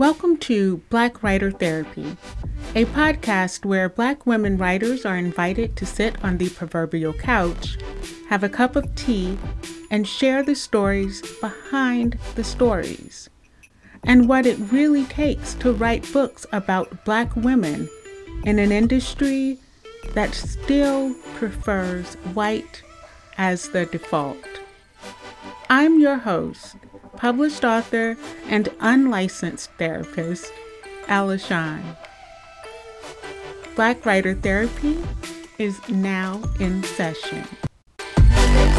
Welcome to Black Writer Therapy, a podcast where Black women writers are invited to sit on the proverbial couch, have a cup of tea, and share the stories behind the stories, and what it really takes to write books about Black women in an industry that still prefers white as the default. I'm your host, published author, and unlicensed therapist, Ella Shine. Black Writer Therapy is now in session.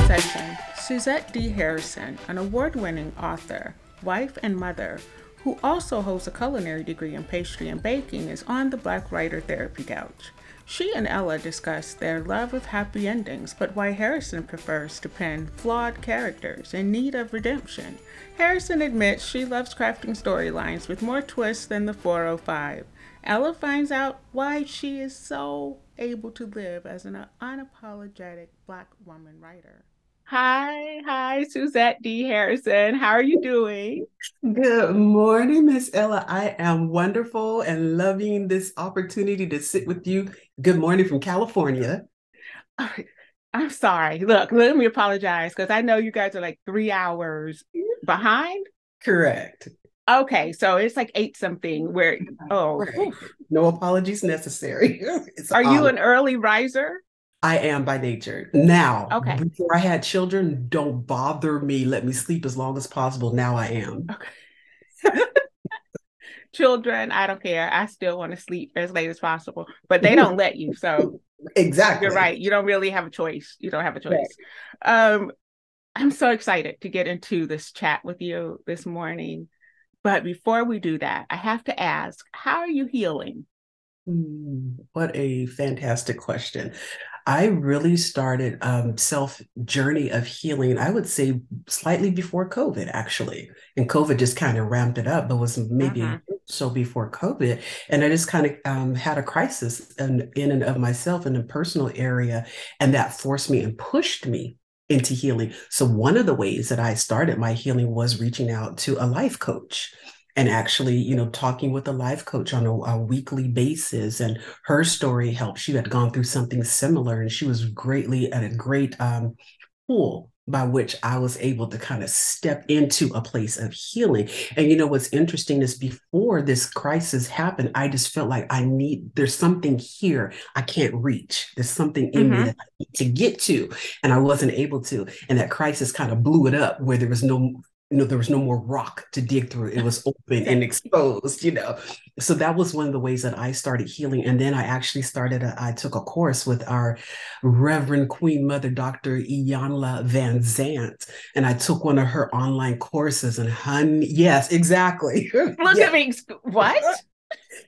Session, Suzette D. Harrison, an award winning author, wife, and mother, who also holds a culinary degree in pastry and baking, is on the Black Writer Therapy couch. She and Ella discuss their love of happy endings, but why Harrison prefers to pen flawed characters in need of redemption. Harrison admits she loves crafting storylines with more twists than the 405. Ella finds out why she is so able to live as an unapologetic black woman writer. Hi, hi, Suzette D. Harrison. How are you doing? Good morning, Miss Ella. I am wonderful and loving this opportunity to sit with you. Good morning from California. I'm sorry. Look, let me apologize because I know you guys are like three hours behind. Correct. Okay, so it's like eight something. Where oh, right. no apologies necessary. are you an early riser? I am by nature. Now, okay. before I had children, don't bother me. Let me sleep as long as possible. Now I am. Okay. children, I don't care. I still want to sleep as late as possible, but they don't let you. So exactly. You're right. You don't really have a choice. You don't have a choice. Right. Um, I'm so excited to get into this chat with you this morning. But before we do that, I have to ask, how are you healing? Mm, what a fantastic question. I really started um, self journey of healing. I would say slightly before COVID, actually, and COVID just kind of ramped it up, but was maybe uh-huh. so before COVID, and I just kind of um, had a crisis in, in and of myself in a personal area, and that forced me and pushed me into healing. So one of the ways that I started my healing was reaching out to a life coach and actually, you know, talking with a life coach on a, a, weekly basis. And her story helped. She had gone through something similar and she was greatly at a great um, pool by which I was able to kind of step into a place of healing. And you know what's interesting is before this crisis happened, I just felt like I need there's something here I can't reach. There's something in mm-hmm. me that I need to get to, and I wasn't able to. And that crisis kind of blew it up where there was no you know there was no more rock to dig through it was open and exposed you know so that was one of the ways that i started healing and then i actually started a, I took a course with our reverend queen mother dr iyanla Vanzant. and i took one of her online courses and hun yes exactly look yes. at me what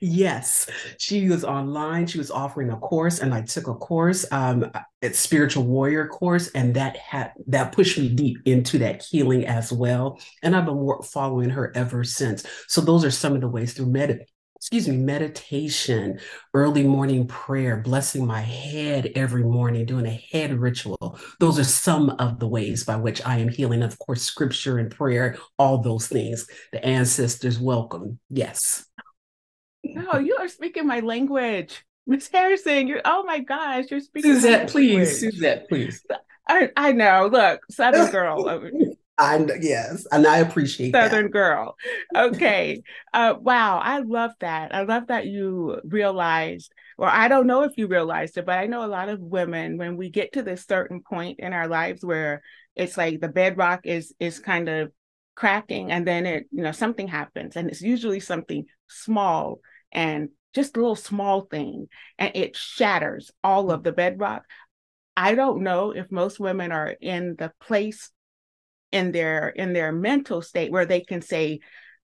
Yes, she was online. She was offering a course, and I took a course, um, it's spiritual warrior course, and that had that pushed me deep into that healing as well. And I've been following her ever since. So those are some of the ways through med- excuse me, meditation, early morning prayer, blessing my head every morning, doing a head ritual. Those are some of the ways by which I am healing. Of course, scripture and prayer, all those things. The ancestors welcome. Yes. No, you are speaking my language. Miss Harrison, you're oh my gosh, you're speaking. Suzette, please, Suzette, please. I, I know. Look, Southern girl. I yes, and I appreciate Southern that. girl. Okay. uh, wow, I love that. I love that you realized, or I don't know if you realized it, but I know a lot of women when we get to this certain point in our lives where it's like the bedrock is is kind of cracking, and then it you know something happens, and it's usually something small and just a little small thing and it shatters all of the bedrock. I don't know if most women are in the place in their in their mental state where they can say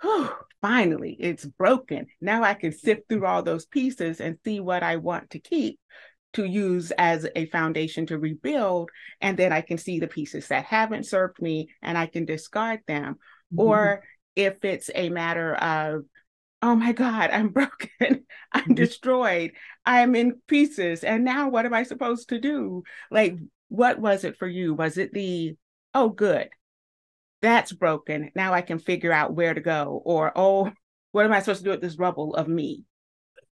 oh finally it's broken. Now i can sift through all those pieces and see what i want to keep to use as a foundation to rebuild and then i can see the pieces that haven't served me and i can discard them. Mm-hmm. or if it's a matter of oh my God, I'm broken. I'm mm-hmm. destroyed. I'm in pieces. And now what am I supposed to do? Like, what was it for you? Was it the, oh, good, that's broken. Now I can figure out where to go. Or, oh, what am I supposed to do with this rubble of me?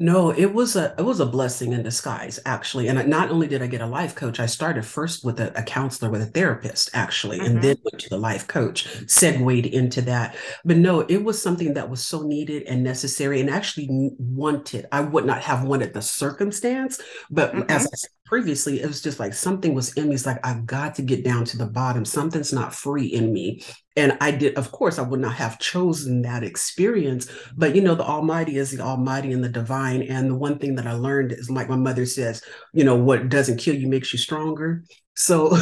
No, it was a it was a blessing in disguise, actually. And not only did I get a life coach, I started first with a, a counselor, with a therapist, actually, mm-hmm. and then went to the life coach, segued into that. But no, it was something that was so needed and necessary, and actually wanted. I would not have wanted the circumstance, but mm-hmm. as I said previously, it was just like something was in me. It's like I've got to get down to the bottom. Something's not free in me, and i did of course i would not have chosen that experience but you know the almighty is the almighty and the divine. And the one thing that i learned is like my mother says you know what doesn't kill you makes you stronger. So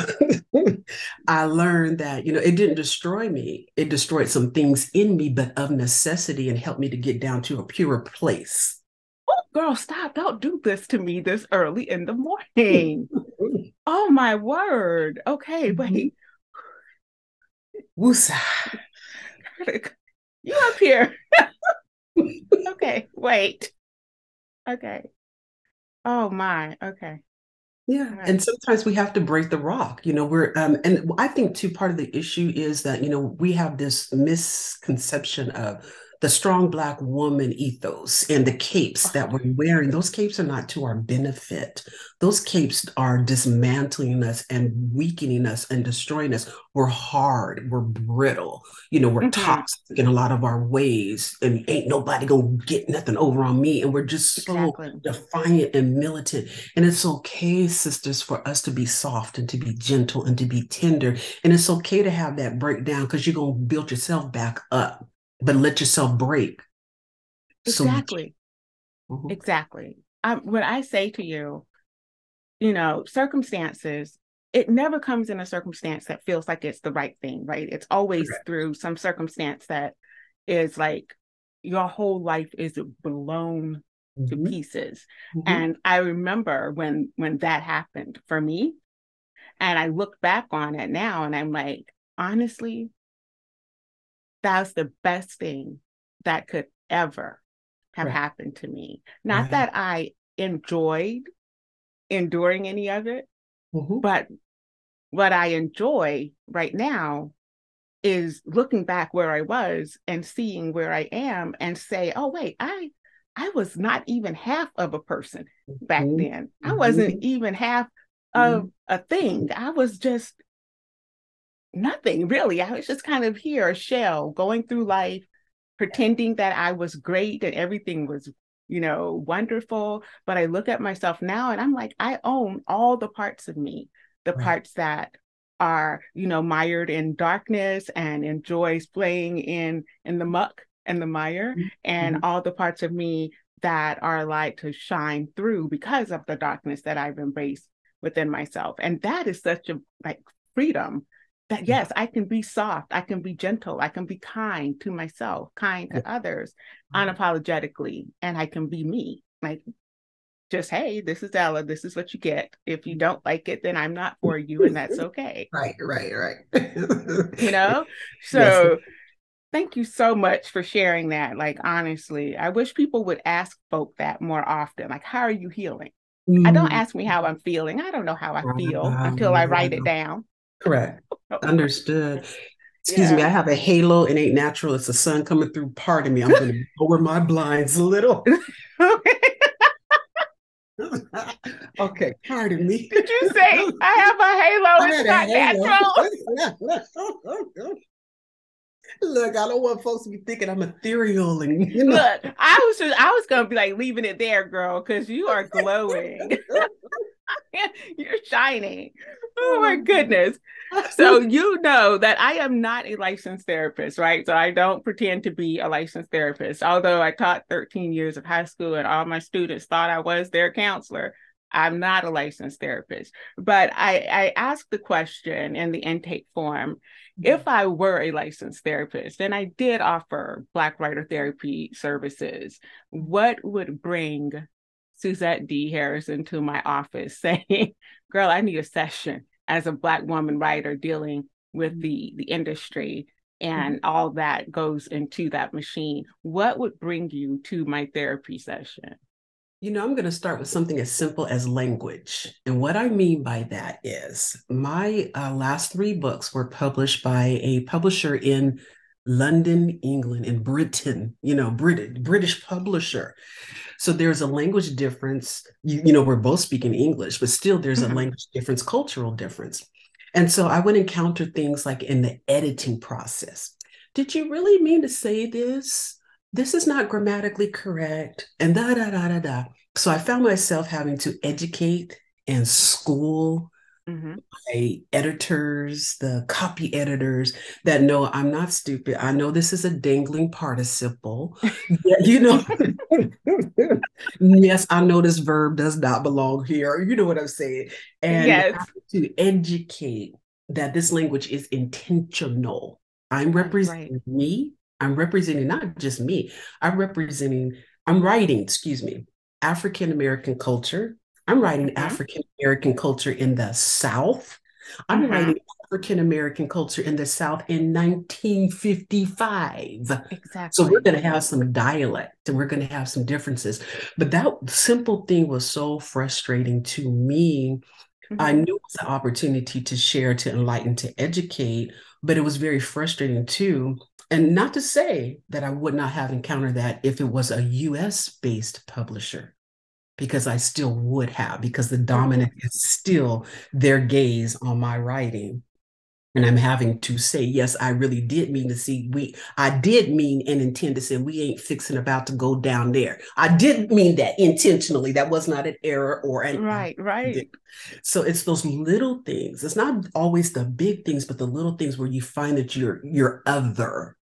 i learned that you know it didn't destroy me. It destroyed some things in me but of necessity and helped me to get down to a purer place girl stop don't do this to me this early in the morning oh my word okay wait mm-hmm. Wusa. You up here. okay, wait. Okay. Oh my. Okay. Yeah. Right. And sometimes we have to break the rock. You know, we're um and I think too part of the issue is that, you know, we have this misconception of the strong black woman ethos and the capes that we're wearing those capes are not to our benefit. Those capes are dismantling us and weakening us and destroying us. We're hard we're brittle you know we're mm-hmm. toxic in a lot of our ways and ain't nobody gonna get nothing over on me and we're just so exactly. defiant and militant. And it's okay sisters for us to be soft and to be gentle and to be tender. And it's okay to have that breakdown because you're gonna build yourself back up but let yourself break. Exactly. So mm-hmm. Exactly. Um, when I say to you, you know, circumstances, it never comes in a circumstance that feels like it's the right thing, right? It's always Correct. through some circumstance that is like your whole life is blown mm-hmm. to pieces. Mm-hmm. And I remember when when that happened for me, and I look back on it now and I'm like, honestly, that's the best thing that could ever have right. happened to me. Not right. that I enjoyed enduring any of it, mm-hmm. but what I enjoy right now is looking back where I was and seeing where I am and say, oh, wait, I I was not even half of a person back mm-hmm. then. I wasn't mm-hmm. even half of mm-hmm. a thing. I was just nothing really. I was just kind of here, a shell, going through life, pretending that I was great and everything was, you know, wonderful. But I look at myself now and I'm like, I own all the parts of me, the right. parts that are, you know, mired in darkness and enjoys playing in in the muck and the mire, mm-hmm. and mm-hmm. all the parts of me that are like to shine through because of the darkness that I've embraced within myself. And that is such a like freedom that yes i can be soft i can be gentle i can be kind to myself kind to others mm-hmm. unapologetically and i can be me like just hey this is ella this is what you get if you don't like it then i'm not for you and that's okay right right right you know so yes. thank you so much for sharing that like honestly i wish people would ask folk that more often like how are you healing mm. i don't mm. ask me how i'm feeling i don't know how i feel until i write it down Correct. Oh. Understood. Excuse yeah. me, I have a halo. It ain't natural. It's the sun coming through. Pardon me. I'm going to lower my blinds a little. okay, pardon me. Did you say I have a halo? It's not natural. Look, I don't want folks to be thinking I'm ethereal and you know. Look, I was just I was gonna be like leaving it there, girl, because you are glowing. You're shining. Oh my goodness. So you know that I am not a licensed therapist, right? So I don't pretend to be a licensed therapist. Although I taught 13 years of high school and all my students thought I was their counselor. I'm not a licensed therapist, but I, I asked the question in the intake form if mm-hmm. I were a licensed therapist and I did offer Black writer therapy services, what would bring Suzette D. Harrison to my office saying, Girl, I need a session as a Black woman writer dealing with mm-hmm. the, the industry and mm-hmm. all that goes into that machine. What would bring you to my therapy session? You know, I'm going to start with something as simple as language. And what I mean by that is my uh, last three books were published by a publisher in London, England, in Britain, you know, Brit- British publisher. So there's a language difference. You, you know, we're both speaking English, but still there's mm-hmm. a language difference, cultural difference. And so I would encounter things like in the editing process. Did you really mean to say this? This is not grammatically correct. And da da da da da. So I found myself having to educate and school mm-hmm. my editors, the copy editors that know I'm not stupid. I know this is a dangling participle. you know, yes, I know this verb does not belong here. You know what I'm saying? And yes. to educate that this language is intentional. I'm representing right. me. I'm representing not just me. I'm representing, I'm writing, excuse me, African American culture. I'm writing mm-hmm. African American culture in the South. I'm mm-hmm. writing African American culture in the South in 1955. Exactly. So we're going to have some dialect and we're going to have some differences. But that simple thing was so frustrating to me. Mm-hmm. I knew it was an opportunity to share, to enlighten, to educate, but it was very frustrating too. And not to say that I would not have encountered that if it was a US based publisher because I still would have, because the dominant is still their gaze on my writing. And I'm having to say, yes, I really did mean to see we I did mean and intend to say we ain't fixing about to go down there. I did mean that intentionally. That was not an error or an right, right. So it's those little things. It's not always the big things, but the little things where you find that you're you're other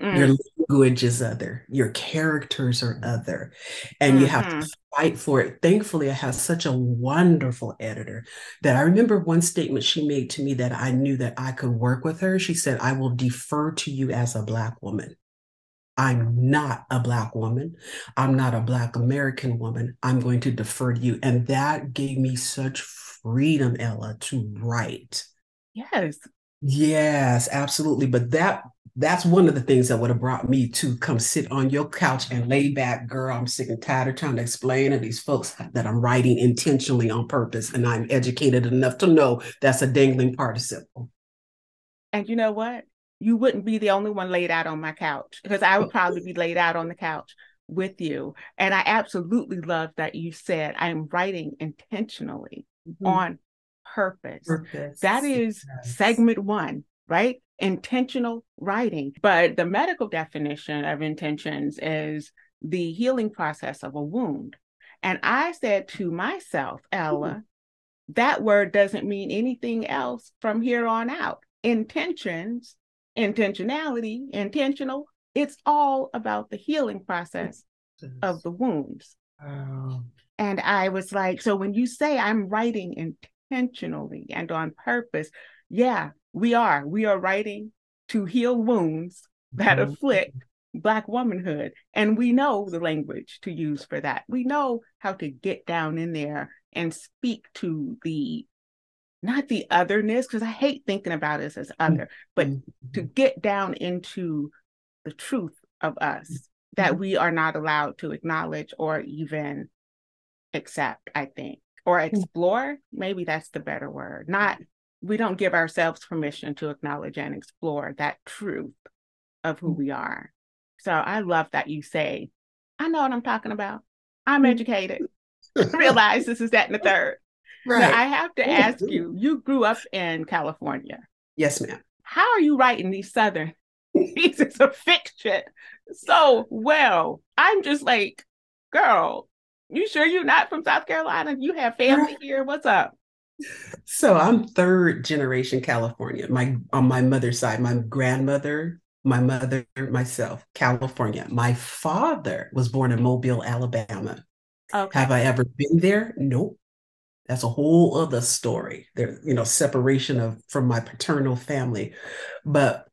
Mm. Your language is other, your characters are other, and mm-hmm. you have to mm-hmm. fight for it. Thankfully, I have such a wonderful editor that I remember one statement she made to me that I knew that I could work with her. She said, I will defer to you as a Black woman. I'm not a Black woman. I'm not a Black American woman. I'm going to defer to you. And that gave me such freedom, Ella, to write. Yes. Yes, absolutely. But that that's one of the things that would have brought me to come sit on your couch and lay back, girl. I'm sick and tired of trying to explain to these folks that I'm writing intentionally on purpose and I'm educated enough to know that's a dangling participle. And you know what? You wouldn't be the only one laid out on my couch because I would probably be laid out on the couch with you. And I absolutely love that you said I'm writing intentionally mm-hmm. on purpose. purpose. That is yes. segment one, right? intentional writing. But the medical definition of intentions is the healing process of a wound. And I said to myself, Ella, mm-hmm. that word doesn't mean anything else from here on out. Intentions, intentionality, intentional, it's all about the healing process of the wounds. And I was like, so when you say I'm writing intentionally and on purpose, yeah, we are. We are writing to heal wounds that mm-hmm. afflict Black womanhood. And we know the language to use for that. We know how to get down in there and speak to the not the otherness, because I hate thinking about us as other, but mm-hmm. to get down into the truth of us that mm-hmm. we are not allowed to acknowledge or even accept, I think, or mm. explore. Maybe that's the better word. Not we don't give ourselves permission to acknowledge and explore that truth of who we are. So I love that you say, I know what I'm talking about. I'm mm-hmm. educated. Realize this is that and the third. Right. Now, I have to ask you, you grew up in California. Yes, ma'am. How are you writing these Southern pieces of fiction so well? I'm just like, girl, you sure you're not from South Carolina? You have family here? What's up? So I'm third generation California. My on my mother's side, my grandmother, my mother, myself, California. My father was born in Mobile, Alabama. Okay. Have I ever been there? Nope. That's a whole other story. There, you know, separation of from my paternal family. But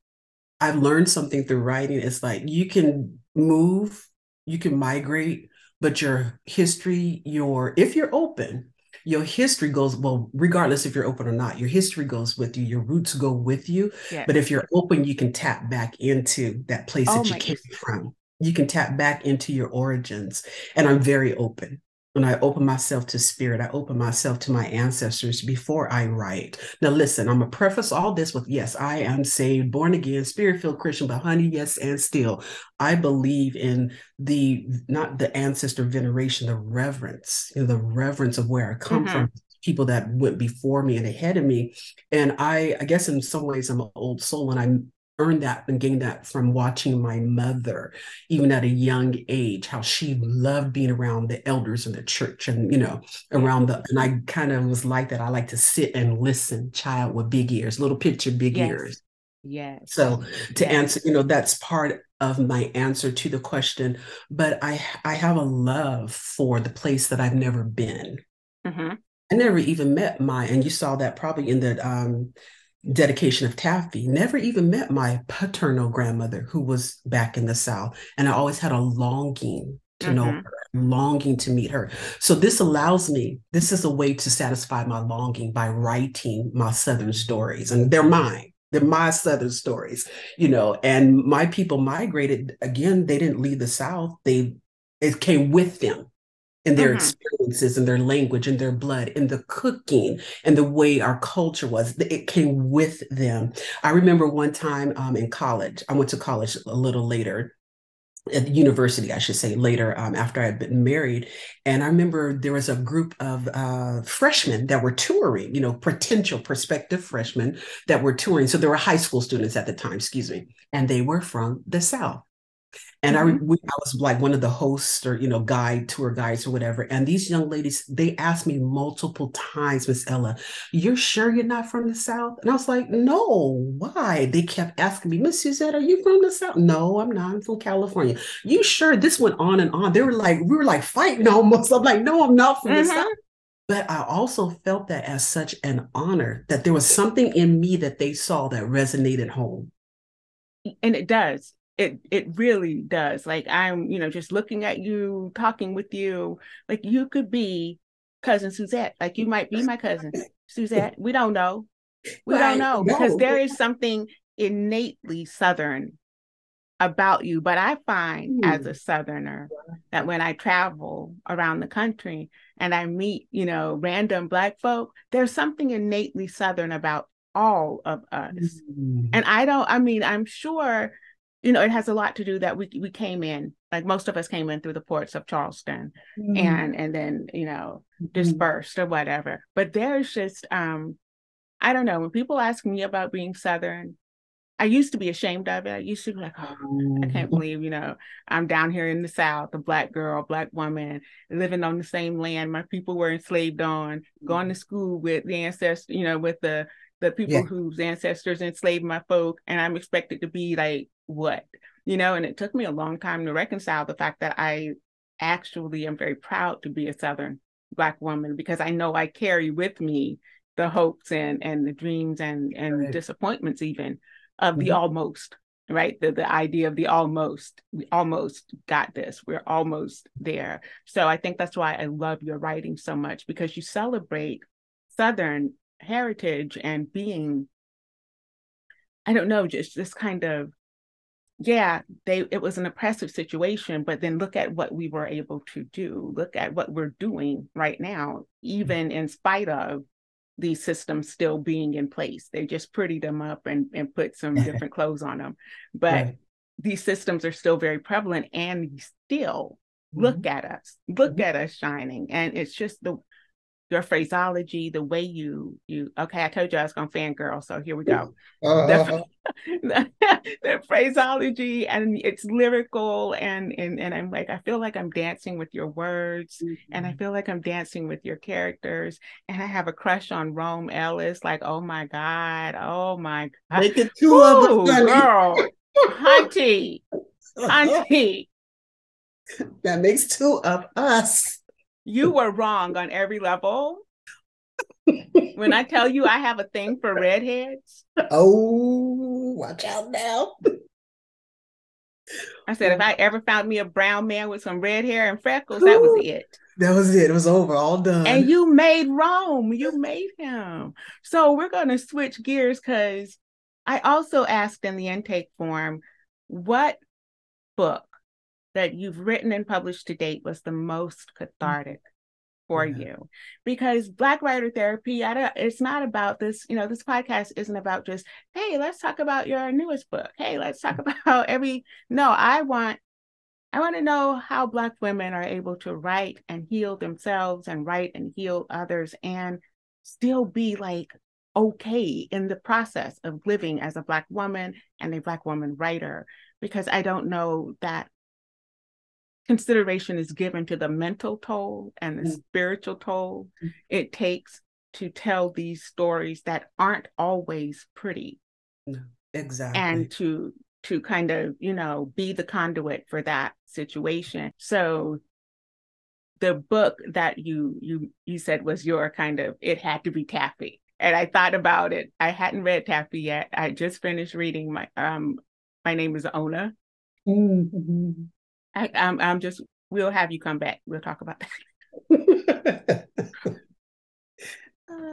I've learned something through writing. It's like you can move, you can migrate, but your history, your if you're open, your history goes well regardless if you're open or not your history goes with you your roots go with you yes. but if you're open you can tap back into that place oh that you came goodness. from you can tap back into your origins and i'm very open and I open myself to spirit. I open myself to my ancestors before I write. Now, listen, I'm gonna preface all this with yes, I am saved, born again, spirit filled Christian, but honey, yes, and still, I believe in the not the ancestor veneration, the reverence, you know, the reverence of where I come mm-hmm. from, people that went before me and ahead of me. And I, I guess in some ways, I'm an old soul, and I'm earned that and gained that from watching my mother, even at a young age, how she loved being around the elders in the church and, you know, around the, and I kind of was like that. I like to sit and listen, child with big ears, little picture, big yes. ears. Yes. So to yes. answer, you know, that's part of my answer to the question. But I I have a love for the place that I've never been. Mm-hmm. I never even met my, and you saw that probably in the um dedication of Taffy, never even met my paternal grandmother who was back in the South. And I always had a longing to mm-hmm. know her, longing to meet her. So this allows me, this is a way to satisfy my longing by writing my Southern stories. And they're mine. They're my Southern stories, you know, and my people migrated again, they didn't leave the South. They it came with them and their mm-hmm. experiences and their language and their blood and the cooking and the way our culture was it came with them i remember one time um, in college i went to college a little later at the university, I should say, later um, after I had been married. And I remember there was a group of uh, freshmen that were touring, you know, potential prospective freshmen that were touring. So there were high school students at the time, excuse me, and they were from the South. And mm-hmm. I, we, I was like one of the hosts or, you know, guide, tour guides or whatever. And these young ladies, they asked me multiple times, Miss Ella, you're sure you're not from the South? And I was like, no, why? They kept asking me, Miss Suzette, are you from the South? No, I'm not. I'm from California. You sure? This went on and on. They were like, we were like fighting almost. I'm like, no, I'm not from mm-hmm. the South. But I also felt that as such an honor that there was something in me that they saw that resonated home. And it does it it really does. Like i'm you know just looking at you talking with you like you could be cousin suzette. Like you might be my cousin suzette. We don't know. We right. don't know because there is something innately southern about you but i find as a southerner that when i travel around the country and i meet you know random black folk there's something innately southern about all of us. Mm. and i don't i mean i'm sure you know, it has a lot to do that we we came in, like most of us came in through the ports of Charleston mm-hmm. and and then, you know, mm-hmm. dispersed or whatever. But there's just um, I don't know, when people ask me about being Southern, I used to be ashamed of it. I used to be like, oh, I can't mm-hmm. believe, you know, I'm down here in the South, a black girl, black woman, living on the same land my people were enslaved on, going to mm-hmm. school with the ancestors, you know, with the the people yeah. whose ancestors enslaved my folk, and I'm expected to be like what you know and it took me a long time to reconcile the fact that i actually am very proud to be a southern black woman because i know i carry with me the hopes and and the dreams and and right. disappointments even of mm-hmm. the almost right the, the idea of the almost we almost got this we're almost there so i think that's why i love your writing so much because you celebrate southern heritage and being i don't know just this kind of yeah, they it was an oppressive situation, but then look at what we were able to do. Look at what we're doing right now, even in spite of these systems still being in place. They just prettied them up and, and put some different clothes on them. But right. these systems are still very prevalent and still mm-hmm. look at us, look mm-hmm. at us shining. And it's just the your phraseology, the way you you okay, I told you I was gonna fangirl, so here we go. Uh-huh. The, the, phraseology and it's lyrical and and and I'm like I feel like I'm dancing with your words mm-hmm. and I mm-hmm. feel like I'm dancing with your characters and I have a crush on Rome Ellis, like oh my god, oh my god, make it two Ooh, of us, girl, hunty, hunty. That makes two of us you were wrong on every level. when I tell you I have a thing for redheads. Oh, watch out now. I said, if I ever found me a brown man with some red hair and freckles, that was it. That was it. It was over, all done. And you made Rome. You made him. So we're going to switch gears because I also asked in the intake form what book that you've written and published to date was the most cathartic for yeah. you because black writer therapy I don't, it's not about this you know this podcast isn't about just hey let's talk about your newest book hey let's talk mm. about every no i want i want to know how black women are able to write and heal themselves and write and heal others and still be like okay in the process of living as a black woman and a black woman writer because i don't know that consideration is given to the mental toll and the mm-hmm. spiritual toll mm-hmm. it takes to tell these stories that aren't always pretty. No, exactly. And to to kind of, you know, be the conduit for that situation. So the book that you you you said was your kind of it had to be taffy. And I thought about it. I hadn't read Taffy yet. I just finished reading my um my name is Ona. Mm-hmm. I, I'm, I'm just, we'll have you come back. We'll talk about that.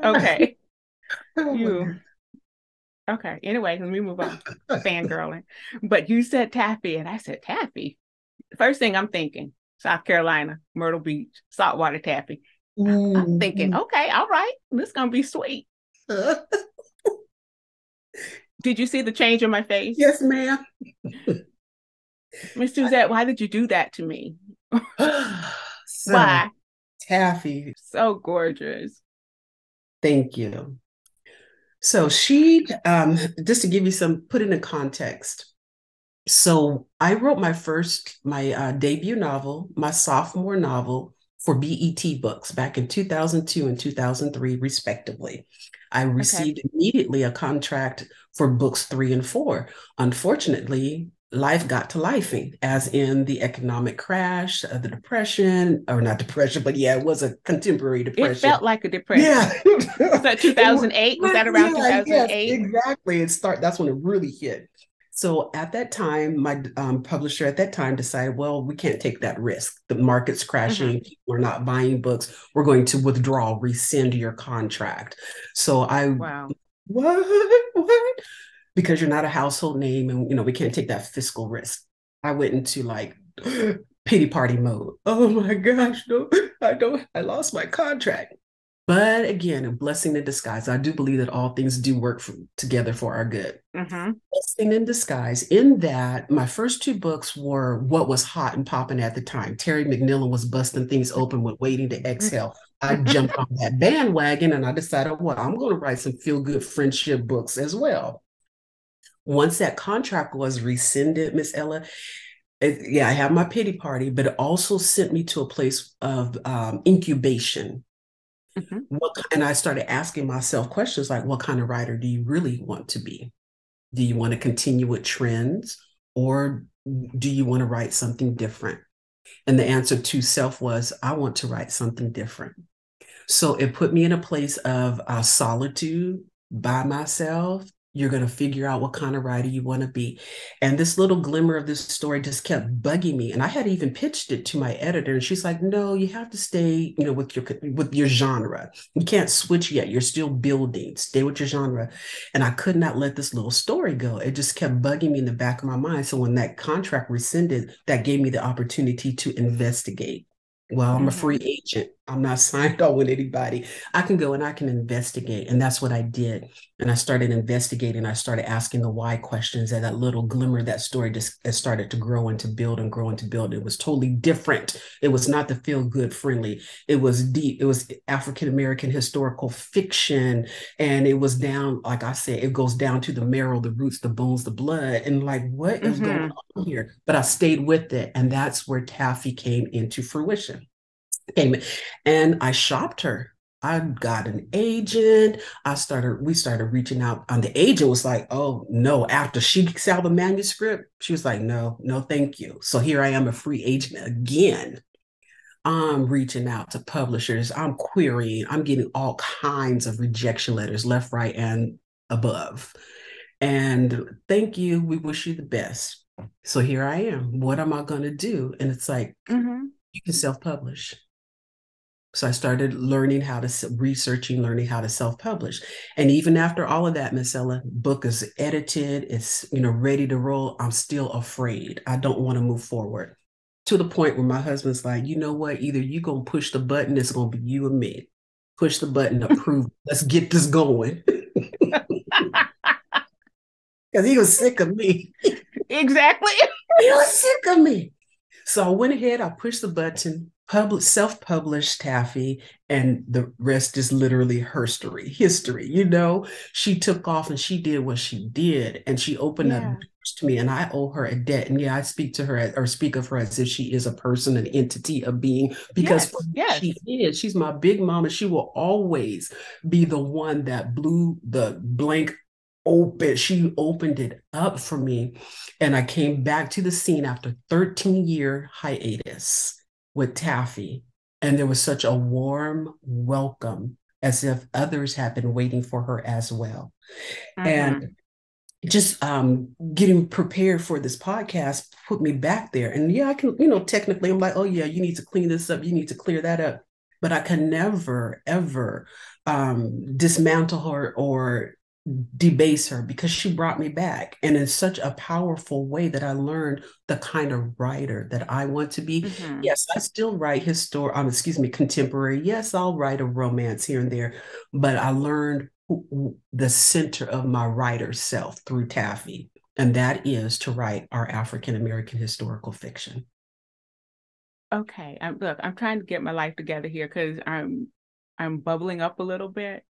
okay. Oh you. Okay. Anyway, let me move on. Fangirling. But you said taffy, and I said taffy. First thing I'm thinking, South Carolina, Myrtle Beach, saltwater taffy. Mm-hmm. I'm thinking, okay, all right, this is gonna be sweet. Did you see the change in my face? Yes, ma'am. Miss Suzette, why did you do that to me? so, why? Taffy. So gorgeous. Thank you. So she, um, just to give you some, put in in context. So I wrote my first, my uh, debut novel, my sophomore novel for BET Books back in 2002 and 2003, respectively. I received okay. immediately a contract for books three and four. Unfortunately, life got to lifing, as in the economic crash, uh, the depression, or not depression, but yeah, it was a contemporary depression. It felt like a depression. Yeah. was that 2008? Was that around yeah, 2008? Yes, exactly. It start. That's when it really hit. So at that time, my um, publisher at that time decided, well, we can't take that risk. The market's crashing. Mm-hmm. We're not buying books. We're going to withdraw, rescind your contract. So I, wow. What? What? Because you're not a household name and you know we can't take that fiscal risk. I went into like pity party mode. Oh my gosh no i don't i lost my contract. But again a blessing in disguise. I do believe that all things do work for, together for our good. Mm-hmm. blessing in disguise in that my first two books were what was hot and popping at the time. Terry mcmillan was busting things open with waiting to exhale. I jumped on that bandwagon and I decided, well, I'm going to write some feel good friendship books as well once that contract was rescinded, Miss Ella, it, yeah, I have my pity party, but it also sent me to a place of um, incubation. Mm-hmm. What, and I started asking myself questions like, what kind of writer do you really want to be? Do you want to continue with trends or do you want to write something different? And the answer to self was, I want to write something different. So it put me in a place of uh, solitude by myself you're going to figure out what kind of writer you want to be. And this little glimmer of this story just kept bugging me. And I had even pitched it to my editor, and she's like, "No, you have to stay, you know, with your with your genre. You can't switch yet. You're still building. Stay with your genre." And I could not let this little story go. It just kept bugging me in the back of my mind. So when that contract rescinded, that gave me the opportunity to investigate. Well, I'm a mm-hmm. free agent. I'm not signed on with anybody. I can go and I can investigate. And that's what I did. And I started investigating. I started asking the why questions. And that little glimmer, that story just started to grow and to build and grow and to build. It was totally different. It was not the feel good friendly. It was deep. It was African American historical fiction. And it was down, like I said, it goes down to the marrow, the roots, the bones, the blood. And like, what is mm-hmm. going on here? But I stayed with it. And that's where Taffy came into fruition came and I shopped her. I got an agent. I started, we started reaching out. And the agent was like, oh no, after she saw the manuscript, she was like, no, no, thank you. So here I am a free agent again. I'm reaching out to publishers. I'm querying. I'm getting all kinds of rejection letters left, right, and above. And thank you. We wish you the best. So here I am. What am I going to do? And it's like, mm-hmm. you can self publish. So I started learning how to researching, learning how to self-publish. And even after all of that, Miss Ella, book is edited, it's you know ready to roll. I'm still afraid. I don't want to move forward. to the point where my husband's like, you know what? Either you gonna push the button, it's gonna be you and me. Push the button, approve. Let's get this going. Because he was sick of me. Exactly. he was sick of me. So I went ahead, I pushed the button, public self-published Taffy, and the rest is literally her story, history. You know, she took off and she did what she did, and she opened yeah. up to me, and I owe her a debt. And yeah, I speak to her or speak of her as if she is a person, an entity, a being, because yes, yes. she is. She's my big mama. She will always be the one that blew the blank open she opened it up for me and i came back to the scene after 13 year hiatus with taffy and there was such a warm welcome as if others had been waiting for her as well. Mm-hmm. and just um, getting prepared for this podcast put me back there. And yeah i can you know technically i'm like oh yeah you need to clean this up. You need to clear that up. But i can never ever um, dismantle her or debase her because she brought me back and in such a powerful way that I learned the kind of writer that I want to be. Mm-hmm. Yes, I still write historic, um, excuse me, contemporary. Yes, I'll write a romance here and there, but I learned the center of my writer self through Taffy, and that is to write our African American historical fiction. Okay, I'm, look, I'm trying to get my life together here because I'm I'm bubbling up a little bit.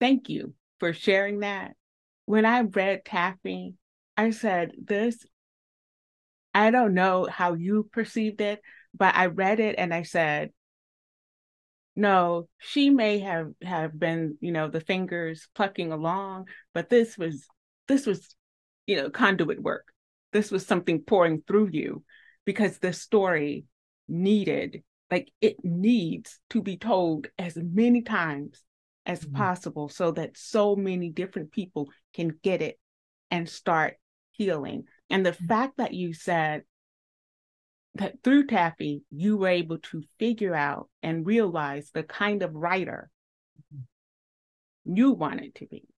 Thank you for sharing that. When I read Taffy, I said, This, I don't know how you perceived it, but I read it and I said, no, she may have have been, you know, the fingers plucking along, but this was this was, you know, conduit work. This was something pouring through you because the story needed, like it needs to be told as many times as mm-hmm. possible so that so many different people can get it and start healing. And the mm-hmm. fact that you said that through Taffy, you were able to figure out and realize the kind of writer mm-hmm. you wanted to be.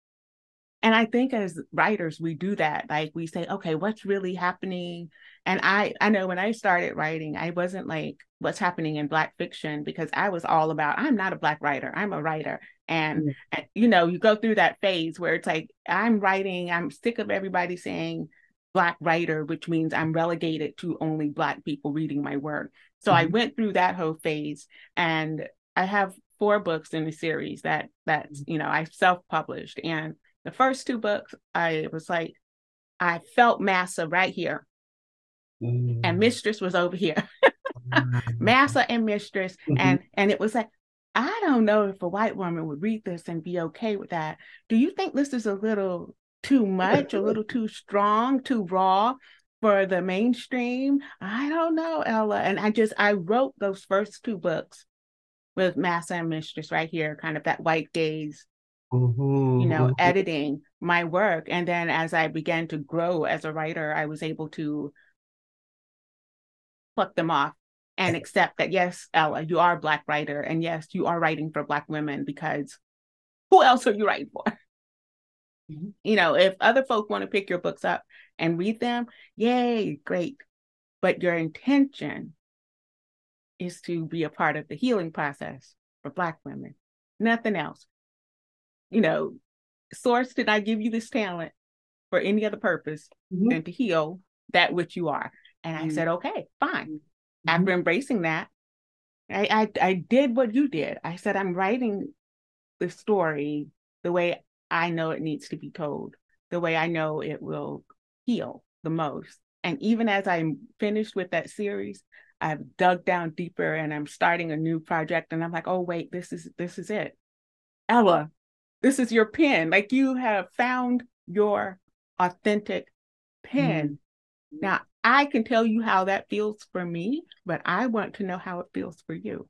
And I think as writers, we do that. Like we say, okay, what's really happening? And I, I know when I started writing, I wasn't like, what's happening in Black fiction because I was all about, I'm not a Black writer, I'm a writer. And, mm-hmm. you know, you go through that phase where it's like, I'm writing, I'm sick of everybody saying Black writer, which means I'm relegated to only Black people reading my work. So mm-hmm. I went through that whole phase and I have four books in the series that that mm-hmm. you know I self-published and the first two books, I was like, I felt Massa right here. Mm. And Mistress was over here. Massa and Mistress. Mm-hmm. And and it was like, I don't know if a white woman would read this and be okay with that. Do you think this is a little too much, a little too strong, too raw for the mainstream? I don't know, Ella. And I just I wrote those first two books with Massa and Mistress right here, kind of that white gaze mm-hmm. you know, mm-hmm. editing my work. And then as I began to grow as a writer, I was able to pluck them off and accept that yes, Ella, you are a black writer, and yes, you are writing for black women because who else are you writing for? Mm-hmm. You know, if other folk want to pick your books up and read them, yay, great. But your intention is to be a part of the healing process for black women, nothing else you know, source did I give you this talent for any other purpose mm-hmm. than to heal that which you are? And mm-hmm. I said, okay, fine. Mm-hmm. After embracing that, I, I I did what you did. I said, I'm writing the story the way I know it needs to be told, the way I know it will heal the most. And even as I'm finished with that series, I've dug down deeper and I'm starting a new project. And I'm like, oh wait, this is this is it. Ella, this is your pen. Like you have found your authentic pen. Mm-hmm. Now, I can tell you how that feels for me, but I want to know how it feels for you.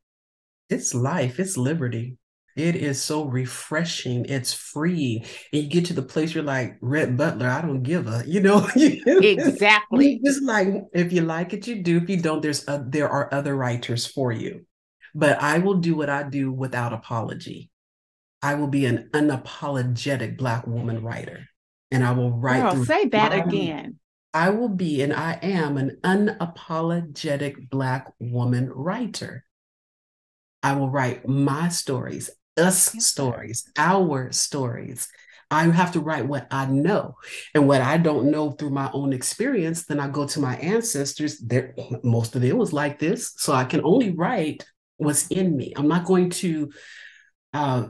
It's life, it's liberty. It is so refreshing. It's free. And you get to the place you're like, Rhett Butler, I don't give a, you know. exactly. Just like if you like it, you do. If you don't, there's a, there are other writers for you. But I will do what I do without apology. I will be an unapologetic Black woman writer. And I will write Girl, say that again. I will be and I am an unapologetic Black woman writer. I will write my stories, us stories, our stories. I have to write what I know. And what I don't know through my own experience, then I go to my ancestors. There, most of it was like this. So I can only write what's in me. I'm not going to, uh,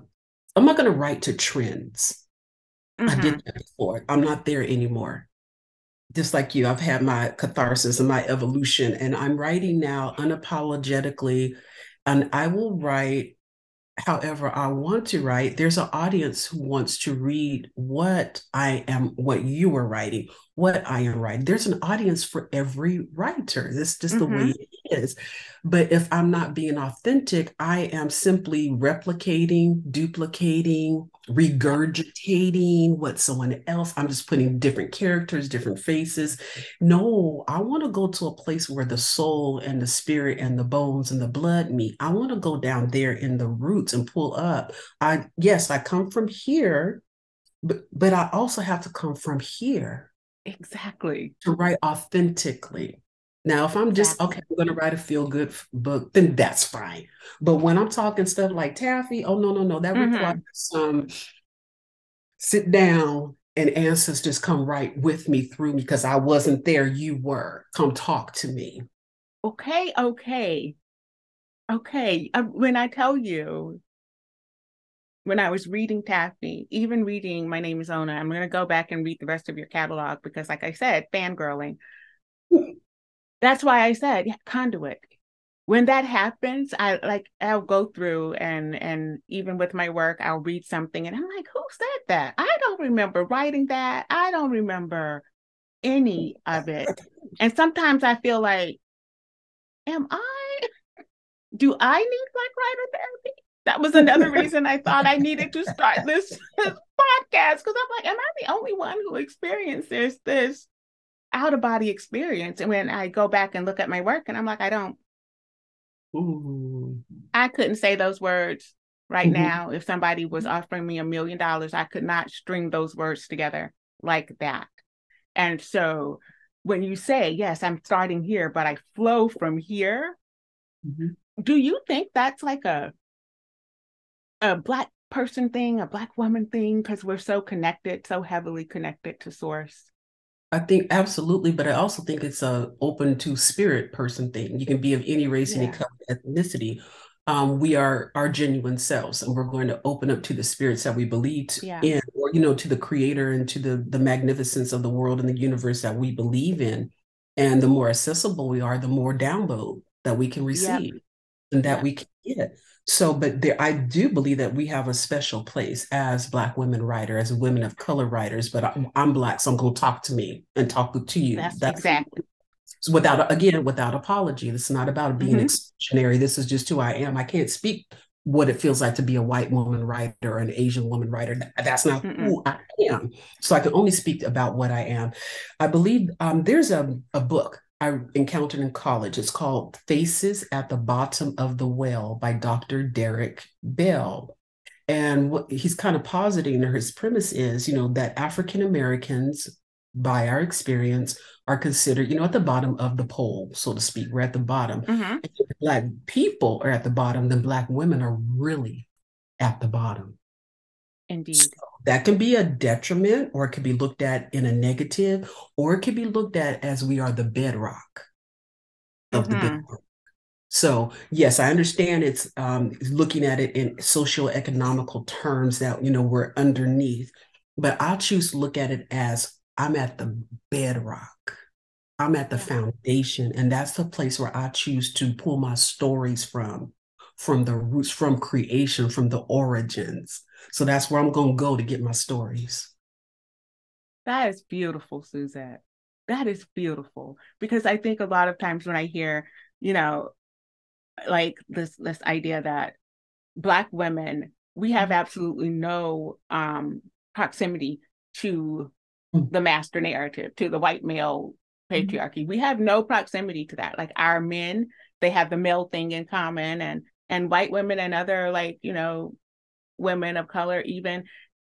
I'm not going to write to trends. Mm-hmm. I did mm-hmm. that before. I'm not there anymore. Just like you, I've had my catharsis and my evolution, and I'm writing now unapologetically. And I will write however I want to write, there's an audience who wants to read what I am, what you are writing, what I am writing. There's an audience for every writer. This just mm-hmm. the way it is. But if I'm not being authentic, I am simply replicating, duplicating, regurgitating what someone else. I'm just putting different characters, different faces. No, I want to go to a place where the soul and the spirit and the bones and the blood meet. I want to go down there in the roots and pull up. I yes, I come from here, but but I also have to come from here Exactly. To write authentically. Now, if I'm just, okay, I'm going to write a feel good book, then that's fine. But when I'm talking stuff like Taffy, oh, no, no, no, that mm-hmm. requires some sit down and ancestors come right with me through me because I wasn't there, you were. Come talk to me. Okay, okay. Okay. Uh, when I tell you when I was reading Taffy, even reading My Name is Ona, I'm going to go back and read the rest of your catalog because, like I said, fangirling. That's why I said yeah, conduit. When that happens, I like I'll go through and and even with my work, I'll read something and I'm like, who said that? I don't remember writing that. I don't remember any of it. And sometimes I feel like, am I? Do I need Black writer therapy? that was another reason I thought I needed to start this, this podcast because I'm like, am I the only one who experiences this out of body experience? And when I go back and look at my work, and I'm like, I don't. Ooh. I couldn't say those words right mm-hmm. now. If somebody was offering me a million dollars, I could not string those words together like that. And so when you say, yes, I'm starting here, but I flow from here, mm-hmm. do you think that's like a a black person thing, a black woman thing, because we're so connected, so heavily connected to source? I think absolutely, but I also think it's a open to spirit person thing. You can be of any race, yeah. any color, ethnicity. Um, we are our genuine selves, and we're going to open up to the spirits that we believe yeah. in, or you know, to the Creator and to the the magnificence of the world and the universe that we believe in. And the more accessible we are, the more download that we can receive, yep. and that yep. we can get. So, but there, I do believe that we have a special place as Black women writers, as women of color writers. But I'm, I'm Black, so I'm going to talk to me and talk to you. That's, That's exactly. So without again, without apology. This is not about being mm-hmm. exclusionary. This is just who I am. I can't speak what it feels like to be a white woman writer or an Asian woman writer. That's not Mm-mm. who I am. So I can only speak about what I am. I believe um, there's a, a book I encountered in college. It's called Faces at the Bottom of the Well by Dr. Derrick Bell. And what he's kind of positing, or his premise is, you know, that African Americans, by our experience, are considered, you know, at the bottom of the pole, so to speak. We're at the bottom. Mm-hmm. Black people are at the bottom, then Black women are really at the bottom. Indeed. So that can be a detriment or it can be looked at in a negative or it can be looked at as we are the bedrock of mm-hmm. the bedrock. So yes, I understand it's um, looking at it in socio-economical terms that you know we're underneath, but I choose to look at it as I'm at the bedrock. I'm at the foundation, and that's the place where I choose to pull my stories from, from the roots, from creation, from the origins. So that's where I'm going to go to get my stories. That is beautiful, Suzette. That is beautiful because I think a lot of times when I hear, you know, like this this idea that black women we have absolutely no um proximity to mm. the master narrative to the white male mm-hmm. patriarchy we have no proximity to that like our men they have the male thing in common and and white women and other like you know women of color, even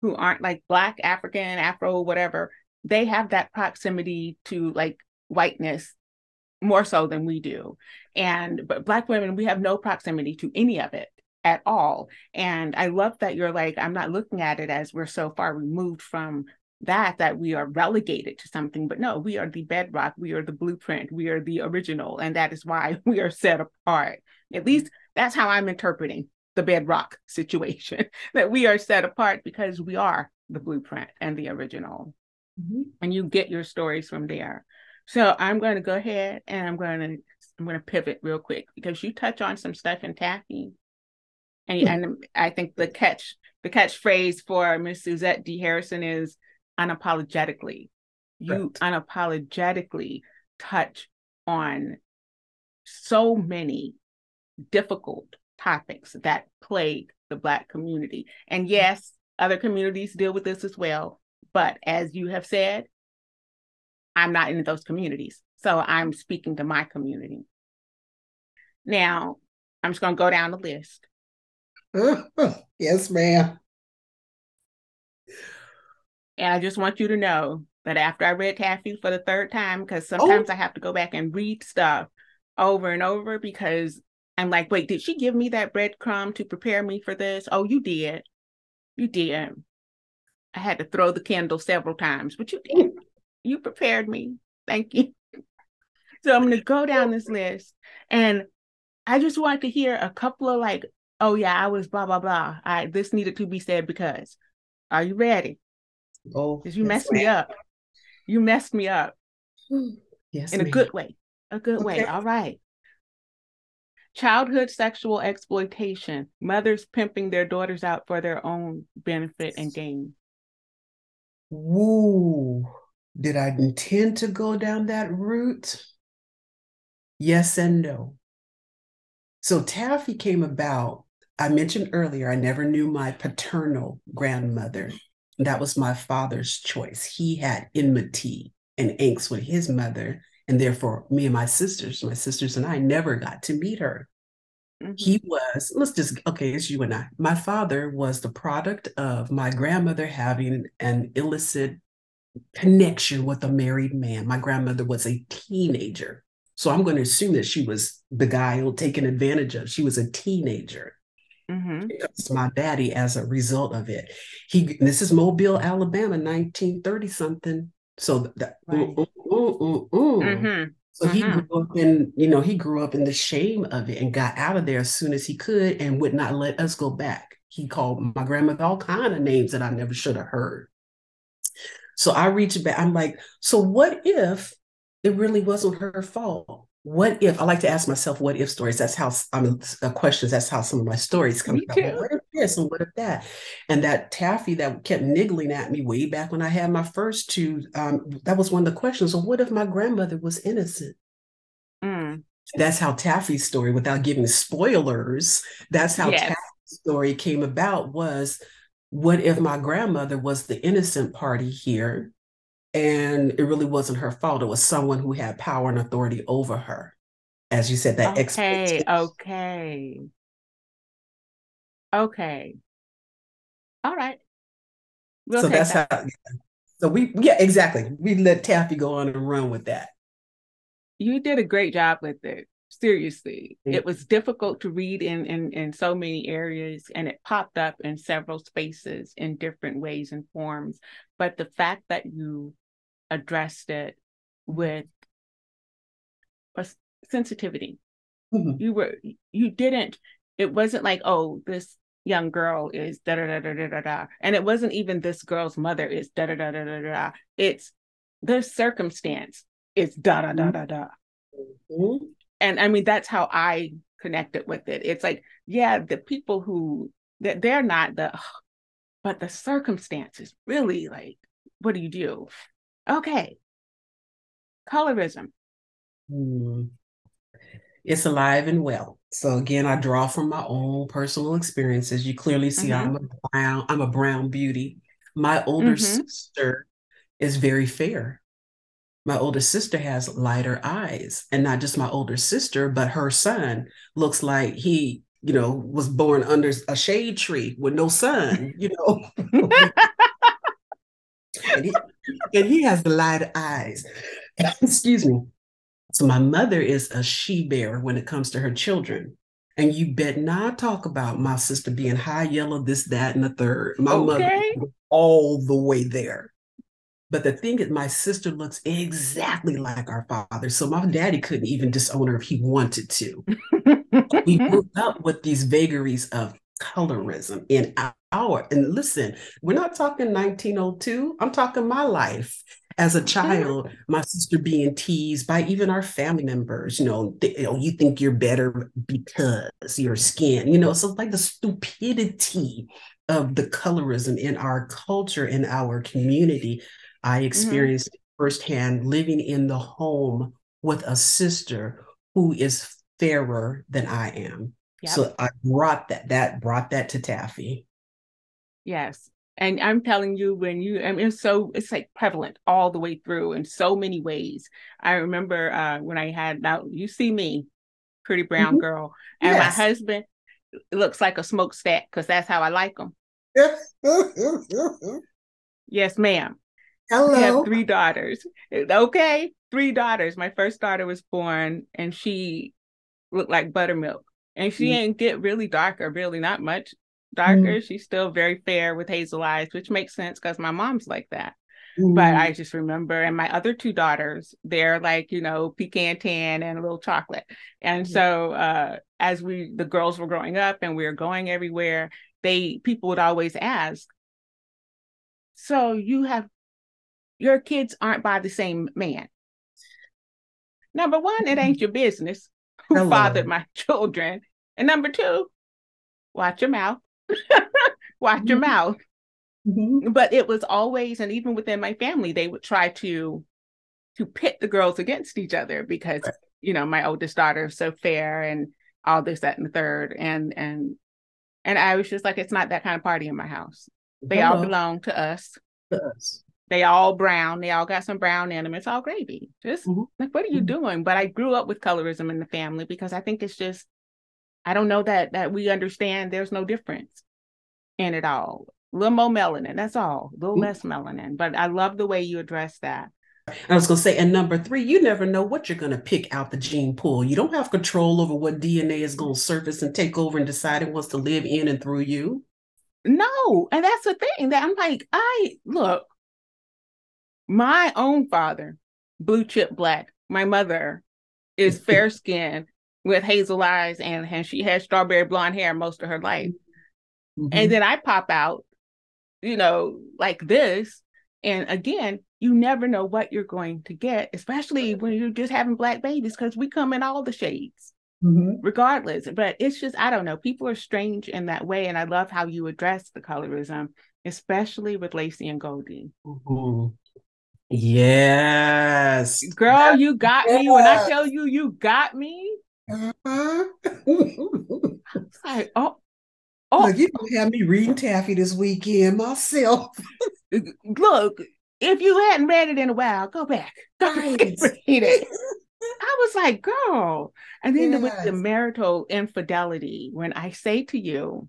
who aren't like Black, African, Afro, whatever, they have that proximity to like whiteness more so than we do. And but black women, we have no proximity to any of it at all. And I love that you're like, I'm not looking at it as we're so far removed from that that we are relegated to something but no we are the bedrock we are the blueprint we are the original and that is why we are set apart at least mm-hmm. that's how i'm interpreting the bedrock situation that we are set apart because we are the blueprint and the original. Mm-hmm. and you get your stories from there. So i'm going to go ahead and i'm going to i'm going to pivot real quick because you touch on some stuff in taffy and, and i think the catch the catchphrase for miss suzette d. Harrison is unapologetically. You right. unapologetically touch on so many difficult topics that plague the black community and yes other communities deal with this as well but as you have said I'm not in those communities. So I'm speaking to my community. Now, I'm just going to go down the list. yes, ma'am. And I just want you to know that after I read Taffy for the third time, because oh. sometimes oh. I have to go back and read stuff over and over because I'm like, wait, did she give me that breadcrumb to prepare me for this? Oh, you did. You did. I had to throw the Kindle several times, but you did you prepared me. Thank you. So I'm going to go down this list and I just want to hear a couple of like, oh yeah, I was blah blah blah. I this needed to be said because. Are you ready? Oh, because you messed me up. You messed me up. Yes, in ma'am. a good way. A good okay. way. All right. Childhood sexual exploitation. Mothers pimping their daughters out for their own benefit and gain. Woo. Did I intend to go down that route? Yes and no. So Taffy came about. I mentioned earlier, I never knew my paternal grandmother. That was my father's choice. He had enmity and angst with his mother. And therefore, me and my sisters, my sisters and I never got to meet her. Mm-hmm. He was, let's just, okay, it's you and I. My father was the product of my grandmother having an illicit connection with a married man. My grandmother was a teenager. So I'm going to assume that she was the guy taken advantage of. She was a teenager. Mm-hmm. It's my daddy as a result of it. He this is Mobile, Alabama, 1930 something. So that right. mm-hmm. so he mm-hmm. grew up in, you know, he grew up in the shame of it and got out of there as soon as he could and would not let us go back. He called my grandmother all kind of names that I never should have heard. So I reach back. I'm like, so what if it really wasn't her fault? What if I like to ask myself what if stories? That's how I mean uh, questions. That's how some of my stories come. About. Well, what if this and what if that? And that taffy that kept niggling at me way back when I had my first two. Um, that was one of the questions. So what if my grandmother was innocent? Mm. That's how Taffy's story, without giving spoilers, that's how yes. Taffy's story came about. Was what if my grandmother was the innocent party here and it really wasn't her fault? It was someone who had power and authority over her. As you said, that okay, okay, okay, all right. We'll so that's that. how. So we, yeah, exactly. We let Taffy go on and run with that. You did a great job with it seriously it was difficult to read in, in in so many areas and it popped up in several spaces in different ways and forms but the fact that you addressed it with a sensitivity mm-hmm. you were you didn't it wasn't like oh this young girl is da da da da da da and it wasn't even this girl's mother is da da da da da da it's the circumstance is da da da da da mm-hmm and I mean that's how I connected with it. It's like, yeah, the people who that they're not the but the circumstances really like what do you do? Okay. Colorism. Mm. It's alive and well. So again, I draw from my own personal experiences. You clearly see mm-hmm. I'm a brown, I'm a brown beauty. My older mm-hmm. sister is very fair my older sister has lighter eyes and not just my older sister but her son looks like he you know was born under a shade tree with no sun you know and, he, and he has the light eyes. Excuse me. So my mother is a she bear when it comes to her children. And you bet not talk about my sister being high yellow, this, that, and the third. My okay. mother all the way there. But the thing is, my sister looks exactly like our father. So my daddy couldn't even disown her if he wanted to. we grew up with these vagaries of colorism in our, and listen, we're not talking 1902. I'm talking my life as a child, my sister being teased by even our family members, you know, th- you know, you think you're better because your skin, you know, so like the stupidity of the colorism in our culture, in our community, I mm-hmm. experienced mm-hmm. firsthand living in the home with a sister who is fairer than I am. Yep. So I brought that, that brought that to Taffy. Yes. And I'm telling you, when you, I mean, it's so, it's like prevalent all the way through in so many ways. I remember uh, when I had, now you see me, pretty brown mm-hmm. girl, and yes. my husband looks like a smokestack because that's how I like him. yes, ma'am. Hello. I have three daughters. Okay, three daughters. My first daughter was born, and she looked like buttermilk, and she mm. ain't get really darker, really not much darker. Mm. She's still very fair with hazel eyes, which makes sense because my mom's like that. Mm. But I just remember, and my other two daughters, they're like, you know, pecan tan and a little chocolate. And so uh, as we, the girls were growing up and we were going everywhere, they, people would always ask, so you have, your kids aren't by the same man. Number one, it ain't your business who Hello. fathered my children. And number two, watch your mouth. watch your mm-hmm. mouth. Mm-hmm. But it was always, and even within my family, they would try to to pit the girls against each other because right. you know my oldest daughter is so fair and all this, that, and the third, and and and I was just like, it's not that kind of party in my house. They Hello. all belong to us. To us. They all brown. They all got some brown in them. It's all gravy. Just mm-hmm. like, what are you mm-hmm. doing? But I grew up with colorism in the family because I think it's just I don't know that that we understand there's no difference in it all. A little more melanin, that's all. A little mm. less melanin. But I love the way you address that. I was going to say, and number three, you never know what you're going to pick out the gene pool. You don't have control over what DNA is going to surface and take over and decide it wants to live in and through you. No, and that's the thing that I'm like, I look, my own father, blue chip black. My mother is fair skinned with hazel eyes and, and she had strawberry blonde hair most of her life. Mm-hmm. And then I pop out, you know, like this. And again, you never know what you're going to get, especially when you're just having black babies, because we come in all the shades, mm-hmm. regardless. But it's just, I don't know, people are strange in that way. And I love how you address the colorism, especially with Lacey and Goldie. Mm-hmm. Yes. Girl, you got yes. me. When I tell you, you got me. Uh-huh. like, oh, oh, Look, you don't have me reading Taffy this weekend myself. Look, if you hadn't read it in a while, go back. Go right. back read it. I was like, girl. And then yes. with the marital infidelity, when I say to you,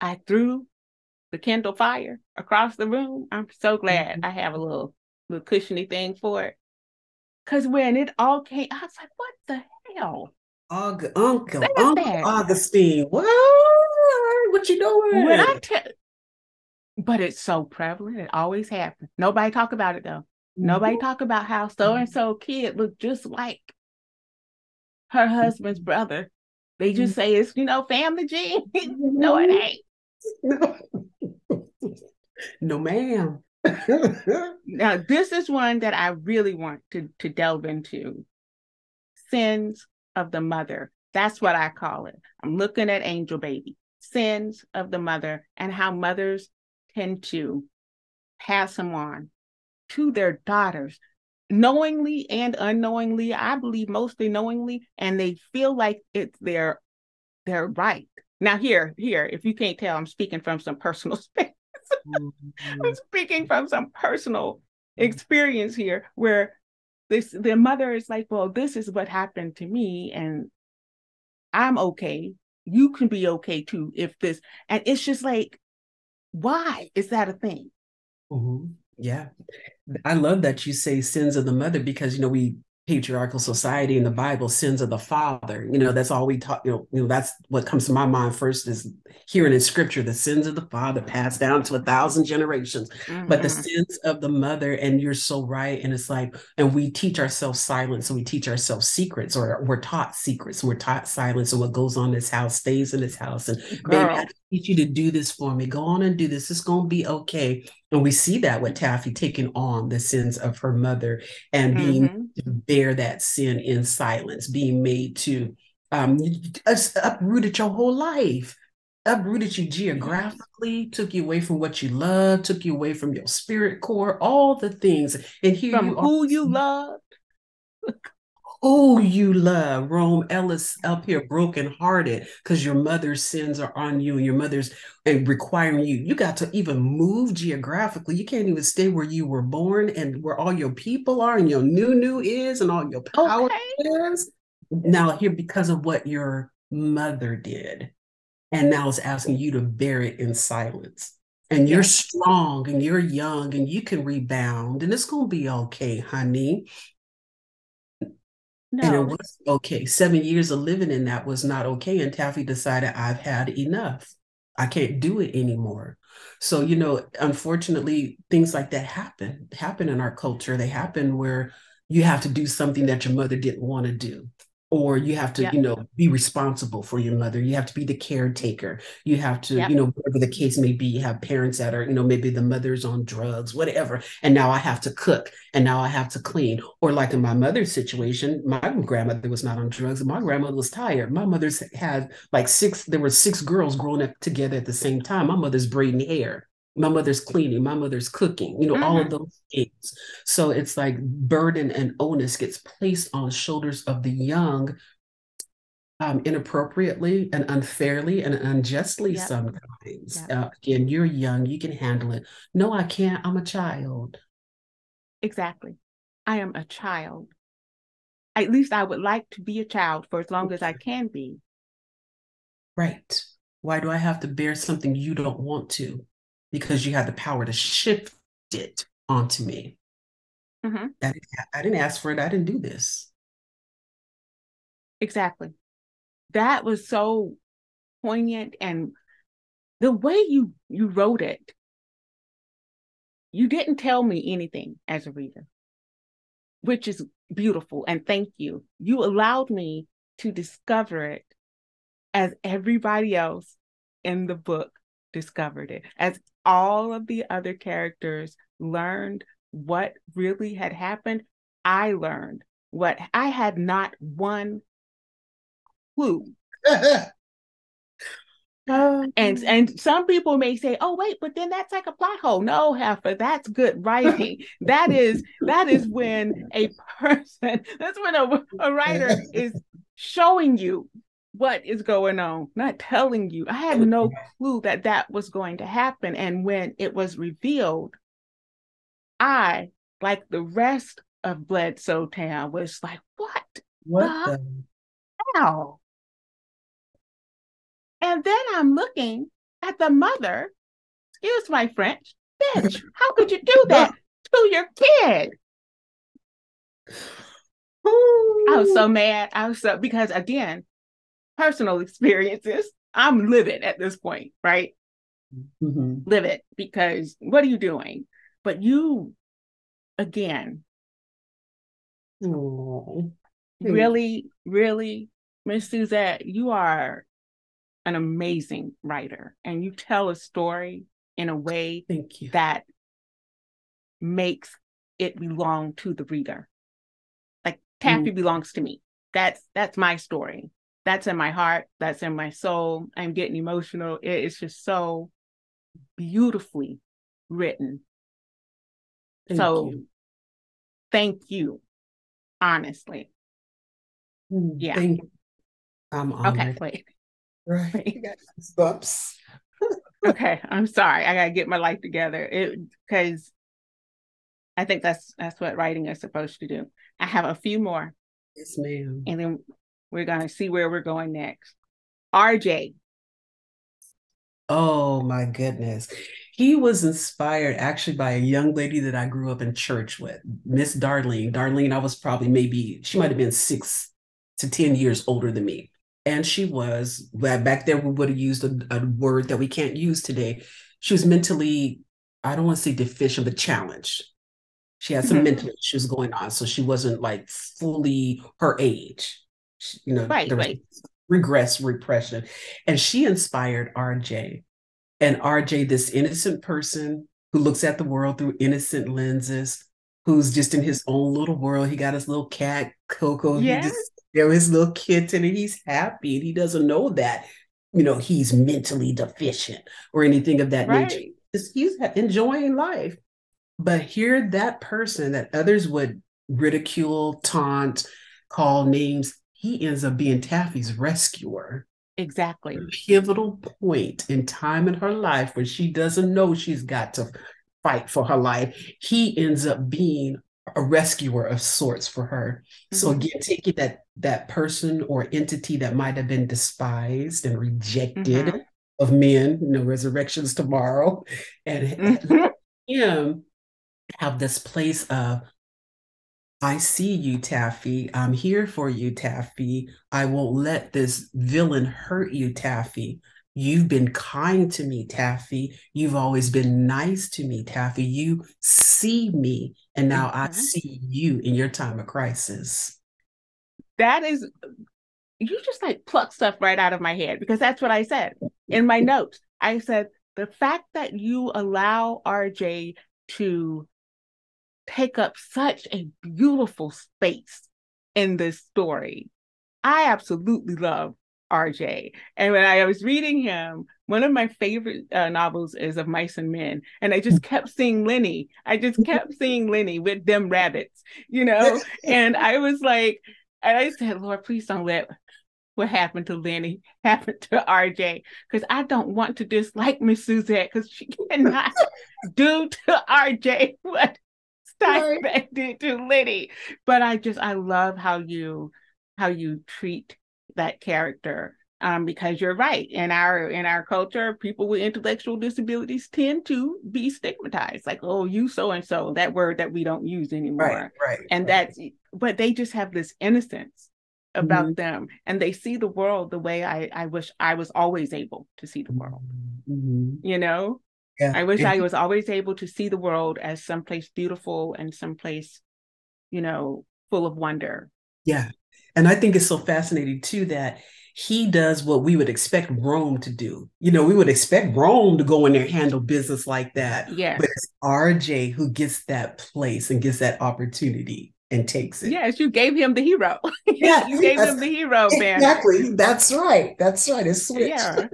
I threw the Kindle Fire across the room. I'm so glad mm-hmm. I have a little little cushiony thing for it. Cause when it all came, I was like, what the hell? Aug- Uncle, Uncle? Augustine, what? What you doing? When I tell, but it's so prevalent. It always happens. Nobody talk about it though. Mm-hmm. Nobody talk about how so and so kid looked just like her husband's brother. They just mm-hmm. say it's you know family gene. no, it ain't. No, no ma'am now, this is one that I really want to, to delve into sins of the mother. That's what I call it. I'm looking at Angel Baby, sins of the mother, and how mothers tend to pass them on to their daughters, knowingly and unknowingly. I believe mostly knowingly, and they feel like it's their their right. Now, here, here, if you can't tell, I'm speaking from some personal space. I'm speaking from some personal experience here where this the mother is like, well, this is what happened to me, and I'm okay. You can be okay too if this, and it's just like, why is that a thing? Mm-hmm. Yeah. I love that you say sins of the mother because you know we patriarchal society in the Bible, sins of the father. You know, that's all we talk, you know, you know, that's what comes to my mind first is hearing in scripture the sins of the father passed down to a thousand generations, mm-hmm. but the mm-hmm. sins of the mother, and you're so right. And it's like, and we teach ourselves silence, and we teach ourselves secrets, or we're taught secrets, we're taught silence, and what goes on in this house stays in this house. And Girl. baby, need you to do this for me. Go on and do this. It's gonna be okay. And we see that with Taffy taking on the sins of her mother and being mm-hmm. to bear that sin in silence, being made to um, uprooted your whole life, uprooted you geographically, took you away from what you love, took you away from your spirit core, all the things. And here from you who are, you love who you love. Rome Ellis up here brokenhearted because your mother's sins are on you and your mother's and requiring you. You got to even move geographically. You can't even stay where you were born and where all your people are and your new new is and all your power okay. is. Now here because of what your mother did. And now it's asking you to bear it in silence. And you're strong and you're young and you can rebound and it's going to be okay, honey. No. And it was okay. Seven years of living in that was not okay. And Taffy decided I've had enough. I can't do it anymore. So, you know, unfortunately, things like that happen, happen in our culture. They happen where you have to do something that your mother didn't want to do or you have to you know be responsible for your mother. You have to be the caretaker. You have to you know whatever the case may be. You have parents that are you know maybe the mother's on drugs whatever and now i have to cook and now i have to clean. Or like in my mother's situation my grandmother was not on drugs. My grandmother was tired. My mother's had like six there were six girls growing up together at the same time. My mother's braiding hair my mother's cleaning, my mother's cooking, you know, mm-hmm. all of mm-hmm. those things. So it's like burden and onus gets placed on shoulders of the young um, inappropriately and unfairly and unjustly yep. sometimes. Yep. Uh, again, you're young, you can handle it. No, I can't. I'm a child. Exactly. I am a child. At least I would like to be a child for as long as I can be. Right. Why do I have to bear something you don't want to? Because you had the power to shift it onto me. Mm-hmm. I, didn't, I didn't ask for it. I didn't do this. Exactly. That was so poignant and the way you you wrote it you didn't tell me anything as a reader which is beautiful and thank you you allowed me to discover it as everybody else in the book discovered it as all of the other characters learned what really had happened, I learned what I had not one clue. Oh, and and some people may say, "Oh wait, but then that's like a plot hole." No, Heifer, that's good writing. that is that is when a person, that's when a, a writer is showing you what is going on, not telling you. I had no clue that that was going to happen. And when it was revealed, I, like the rest of Bledsoe Town, was like, what? What the, the hell? And then I'm looking at the mother, excuse my French, bitch, how could you do that to your kid? I was so mad. I was so because again, personal experiences. I'm livid at this point, right? Mm-hmm. Livid because what are you doing? But you, again, Aww. really, really, Miss Suzette, you are an amazing writer and you tell a story in a way Thank you. that makes it belong to the reader. Like Taffy mm. belongs to me. That's that's my story that's in my heart, that's in my soul. I'm getting emotional. It is just so beautifully written. Thank so you. thank you, honestly. Mm, yeah. Thank you. I'm honored. Okay, wait. Right. Wait. bumps. okay, I'm sorry. I gotta get my life together. It because I think that's that's what writing is supposed to do. I have a few more. Yes, ma'am. And then we're going to see where we're going next. RJ. Oh my goodness. He was inspired actually by a young lady that I grew up in church with, Miss Darlene. Darlene, I was probably maybe, she might have been six to 10 years older than me. And she was, back there, we would have used a, a word that we can't use today. She was mentally, I don't want to say deficient, but challenged. She had some mm-hmm. mental issues going on. So she wasn't like fully her age. You know, right, right. regress, repression. And she inspired RJ. And RJ, this innocent person who looks at the world through innocent lenses, who's just in his own little world. He got his little cat, Coco. Yes. He just, there his little kitten, and he's happy. And he doesn't know that, you know, he's mentally deficient or anything of that right. nature. He's enjoying life. But here, that person that others would ridicule, taunt, call names, he ends up being Taffy's rescuer. Exactly. A pivotal point in time in her life where she doesn't know she's got to fight for her life. He ends up being a rescuer of sorts for her. Mm-hmm. So again, taking that that person or entity that might have been despised and rejected mm-hmm. of men, you know, resurrections tomorrow, and mm-hmm. him have this place of I see you, Taffy. I'm here for you, Taffy. I won't let this villain hurt you, Taffy. You've been kind to me, Taffy. You've always been nice to me, Taffy. You see me, and now mm-hmm. I see you in your time of crisis. That is, you just like pluck stuff right out of my head because that's what I said in my notes. I said, the fact that you allow RJ to take up such a beautiful space in this story. I absolutely love RJ. And when I was reading him, one of my favorite uh, novels is of Mice and Men. And I just kept seeing Lennie. I just kept seeing Lennie with them rabbits, you know? and I was like, and I said, Lord, please don't let what happened to Lennie happen to RJ. Because I don't want to dislike Miss Suzette because she cannot do to RJ what Did to Liddy. But I just I love how you how you treat that character. Um, because you're right. In our in our culture, people with intellectual disabilities tend to be stigmatized. Like, oh, you so and so, that word that we don't use anymore. Right, right. And right. that's but they just have this innocence about mm-hmm. them and they see the world the way I, I wish I was always able to see the world. Mm-hmm. You know? Yeah. I wish I was always able to see the world as someplace beautiful and someplace, you know, full of wonder. Yeah. And I think it's so fascinating too that he does what we would expect Rome to do. You know, we would expect Rome to go in there handle business like that. Yeah. But it's RJ who gets that place and gets that opportunity and takes it. Yes, you gave him the hero. Yeah, you gave him the hero, man. Exactly. That's right. That's right. It's switched. Yeah.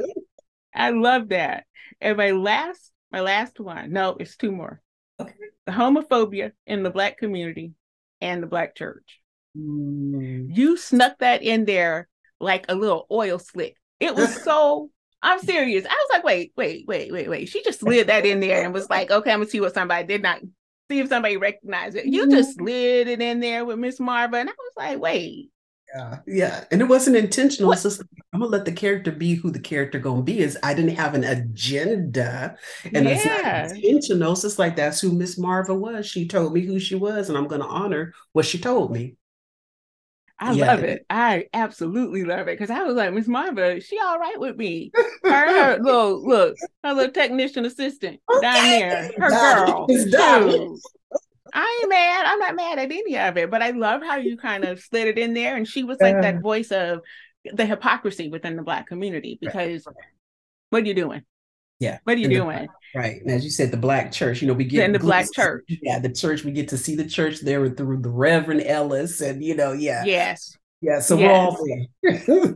I love that. And my last my last one. No, it's two more. Okay. The homophobia in the black community and the black church. Mm. You snuck that in there like a little oil slick. It was so I'm serious. I was like, wait, wait, wait, wait, wait. She just slid that in there and was like, okay, I'm gonna see what somebody did not see if somebody recognized it. You just mm-hmm. slid it in there with Miss Marva. And I was like, wait, yeah, yeah, and it wasn't intentional. What? It's just I'm gonna let the character be who the character gonna be. Is I didn't have an agenda, and yeah. it's not intentional. It's just like that's who Miss Marva was. She told me who she was, and I'm gonna honor what she told me. I yeah. love it. I absolutely love it because I was like, Miss Marva, she all right with me. Her, her little look, her little technician assistant okay. down there, her girl. I ain't mad. I'm not mad at any of it, but I love how you kind of slid it in there. And she was like that uh-huh. voice of the hypocrisy within the black community because right. what are you doing? Yeah. What are you doing? The, right. And as you said, the black church, you know, we get in the black church. Yeah, the church, we get to see the church there through the Reverend Ellis and you know, yeah. Yes. Yeah. So yes. we're all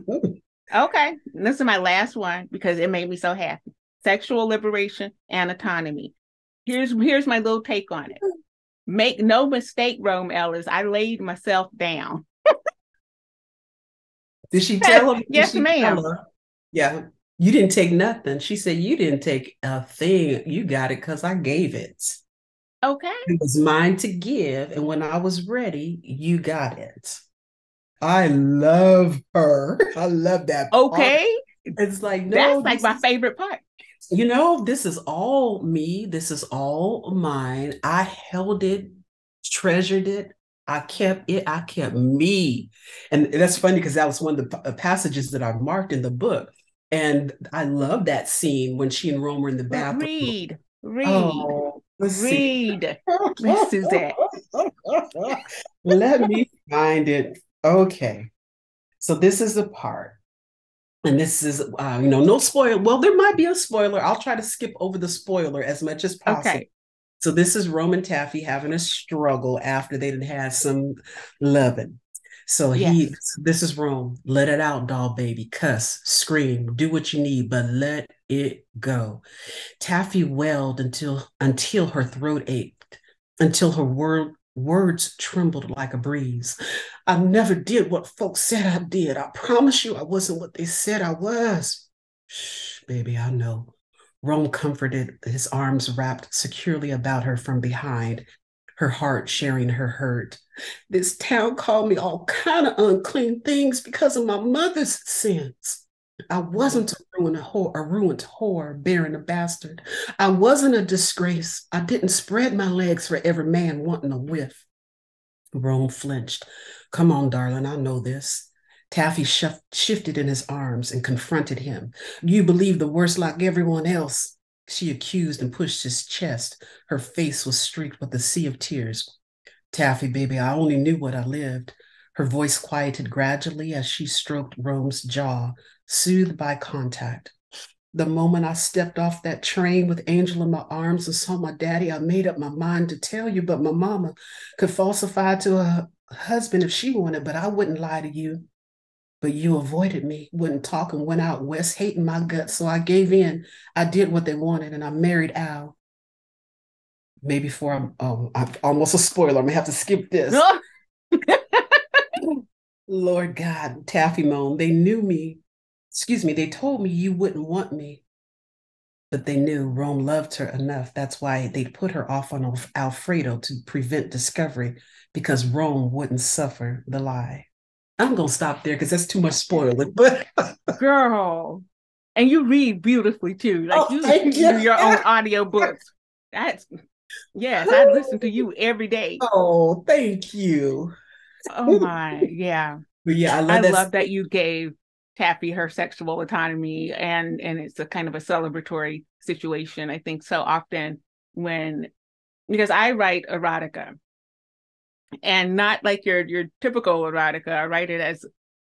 there. okay. This is my last one because it made me so happy. Sexual liberation and autonomy. Here's here's my little take on it. Make no mistake, Rome Ellis, I laid myself down. Did she tell him? yes, ma'am. Yeah. You didn't take nothing. She said, You didn't take a thing. You got it because I gave it. Okay. It was mine to give. And when I was ready, you got it. I love her. I love that. Okay. Part. It's like, no. That's like my favorite part. You know, this is all me. This is all mine. I held it, treasured it. I kept it. I kept me. And that's funny because that was one of the uh, passages that I marked in the book. And I love that scene when she and Rome were in the bathroom. Read, read, oh, read, Miss Suzette. Let me find it. Okay. So this is the part and this is uh, you know no spoiler well there might be a spoiler. I'll try to skip over the spoiler as much as possible. Okay. so this is Rome and Taffy having a struggle after they had had some loving. So yes. he this is rome. Let it out doll baby. Cuss scream do what you need but let it go. Taffy wailed until until her throat ached until her word Words trembled like a breeze. I never did what folks said I did. I promise you I wasn't what they said I was. Shh, baby, I know. Rome comforted, his arms wrapped securely about her from behind, her heart sharing her hurt. This town called me all kind of unclean things because of my mother's sins. I wasn't a ruined whore, a ruined whore bearing a bastard. I wasn't a disgrace. I didn't spread my legs for every man wanting a whiff. Rome flinched. Come on, darling, I know this. Taffy shifted in his arms and confronted him. You believe the worst like everyone else. She accused and pushed his chest. Her face was streaked with a sea of tears. Taffy, baby, I only knew what I lived. Her voice quieted gradually as she stroked Rome's jaw, soothed by contact. The moment I stepped off that train with Angel in my arms and saw my daddy, I made up my mind to tell you, but my mama could falsify to her husband if she wanted, but I wouldn't lie to you. But you avoided me, wouldn't talk, and went out west hating my guts. So I gave in. I did what they wanted, and I married Al. Maybe for I'm, um, I'm almost a spoiler. I'm gonna have to skip this. Lord God, Taffy moaned. They knew me excuse me, they told me you wouldn't want me. But they knew Rome loved her enough. That's why they put her off on Alfredo to prevent discovery because Rome wouldn't suffer the lie. I'm going to stop there because that's too much spoiling. But girl, and you read beautifully too. Like oh, you, you do your own audio books. That's yes, I listen to you every day. Oh, thank you. Oh my, yeah. But yeah, I love, that. I that. love that you gave Taffy her sexual autonomy and and it's a kind of a celebratory situation. I think so often when because I write erotica and not like your your typical erotica. I write it as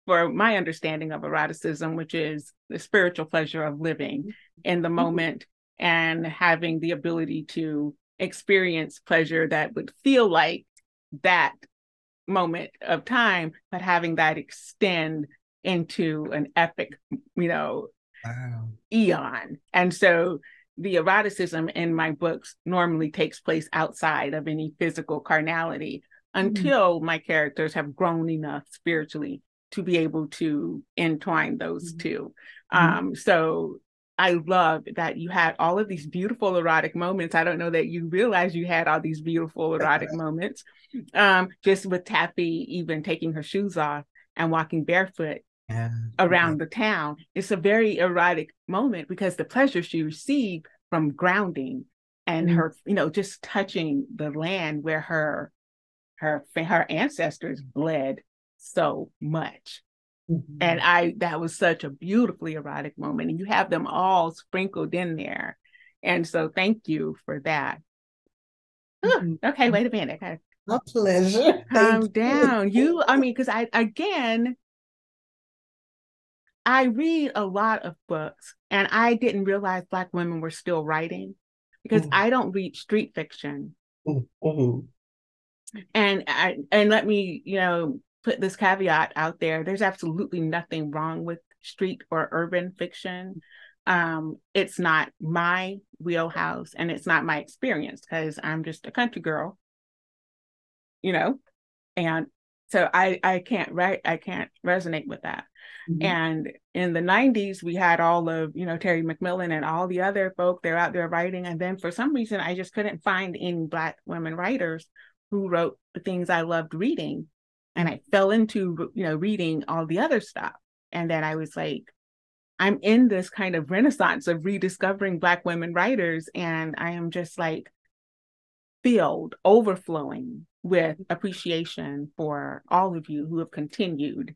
for my understanding of eroticism, which is the spiritual pleasure of living in the mm-hmm. moment and having the ability to experience pleasure that would feel like that moment of time, but having that extend into an epic, you know, wow. eon. And so the eroticism in my books normally takes place outside of any physical carnality mm-hmm. until mm-hmm. my characters have grown enough spiritually to be able to entwine those mm-hmm. 2 mm-hmm. Um, so I love that you had all of these beautiful erotic moments. I don't know that you realize you had all these beautiful erotic moments. Um, just with Taffy even taking her shoes off and walking barefoot yeah. around the town. It's a very erotic moment because the pleasure she received from grounding and mm-hmm. her, you know, just touching the land where her her her ancestors bled so much. Mm-hmm. And I that was such a beautifully erotic moment. And you have them all sprinkled in there. And so thank you for that. Mm-hmm. okay, wait a minute. My pleasure. Calm down. You, I mean, because I again, I read a lot of books and I didn't realize Black women were still writing because mm I don't read street fiction. Mm-hmm. And I, and let me, you know, put this caveat out there. There's absolutely nothing wrong with street or urban fiction. Um, it's not my wheelhouse and it's not my experience because I'm just a country girl, you know, and so I I can't write I can't resonate with that. Mm-hmm. And in the 90s, we had all of, you know, Terry McMillan and all the other folk, they're out there writing. And then for some reason, I just couldn't find any Black women writers who wrote the things I loved reading. And I fell into, you know, reading all the other stuff. And then I was like, I'm in this kind of renaissance of rediscovering Black women writers, and I am just like filled, overflowing with appreciation for all of you who have continued,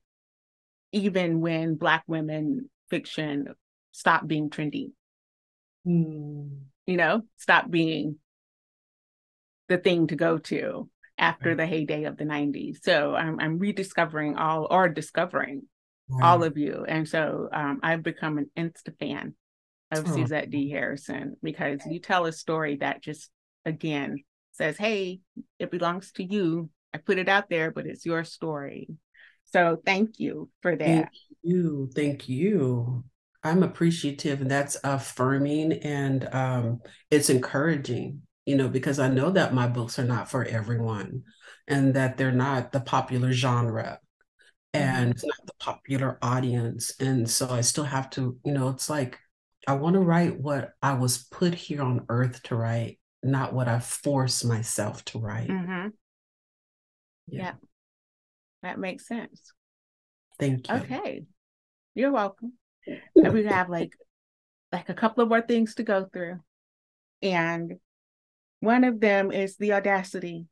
even when Black women fiction stopped being trendy. Mm. You know, stop being the thing to go to after the heyday of the 90s. So I'm, I'm rediscovering all or discovering all of you. And so um, I've become an insta fan of oh. Suzette D. Harrison because you tell a story that just, again, says, hey, it belongs to you. I put it out there, but it's your story. So thank you for that. Thank you. Thank you. I'm appreciative and that's affirming and um, it's encouraging, you know, because I know that my books are not for everyone and that they're not the popular genre and it's not the popular audience. And so I still have to, you know, it's like I want to write what I was put here on earth to write, not what I force myself to write. Mm-hmm. Yeah. yeah. That makes sense. Thank you. Okay. You're welcome. And we have like like a couple of more things to go through. And one of them is the audacity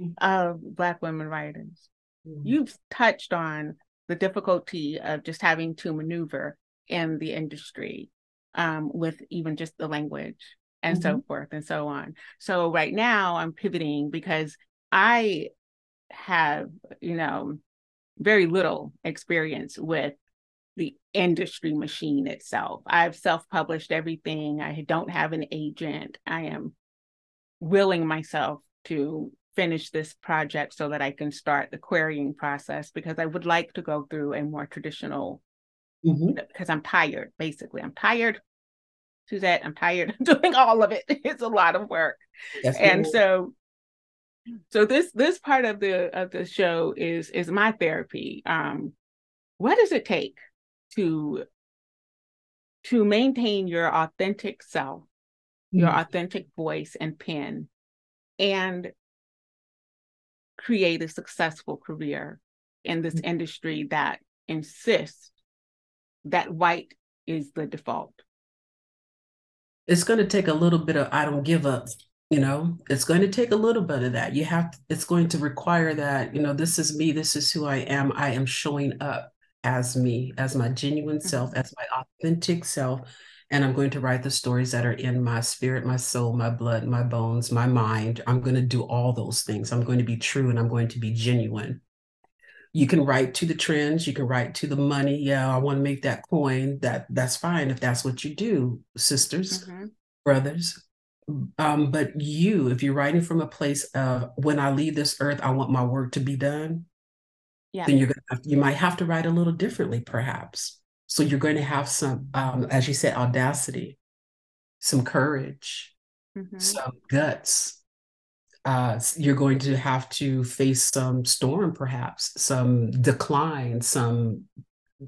mm. of Black women writers. Mm-hmm. You've touched on the difficulty of just having to maneuver in the industry um, with even just the language and mm-hmm. so forth and so on. So right now I'm pivoting because I have, you know, very little experience with the industry machine itself. I've self-published everything. I don't have an agent. I am willing myself to finish this project so that I can start the querying process because I would like to go through a more traditional mm-hmm. because I'm tired, basically. I'm tired. Suzette, I'm tired of doing all of it. It's a lot of work. Yes, and so so this this part of the of the show is is my therapy. Um what does it take to to maintain your authentic self, mm-hmm. your authentic voice and pen and create a successful career in this mm-hmm. industry that insists that white is the default? It's going to take a little bit of I don't give up. You know, it's going to take a little bit of that. You have, to, it's going to require that, you know, this is me, this is who I am. I am showing up as me, as my genuine mm-hmm. self, as my authentic self and I'm going to write the stories that are in my spirit, my soul, my blood, my bones, my mind. I'm going to do all those things. I'm going to be true and I'm going to be genuine. You can write to the trends, you can write to the money. Yeah, I want to make that coin. That that's fine if that's what you do, sisters, mm-hmm. brothers. Um, but you, if you're writing from a place of when I leave this earth, I want my work to be done. Yeah. Then you're gonna have, you might have to write a little differently, perhaps so you're going to have some, um, as you said, audacity, some courage, mm-hmm. some guts. Uh, you're going to have to face some storm, perhaps some decline, some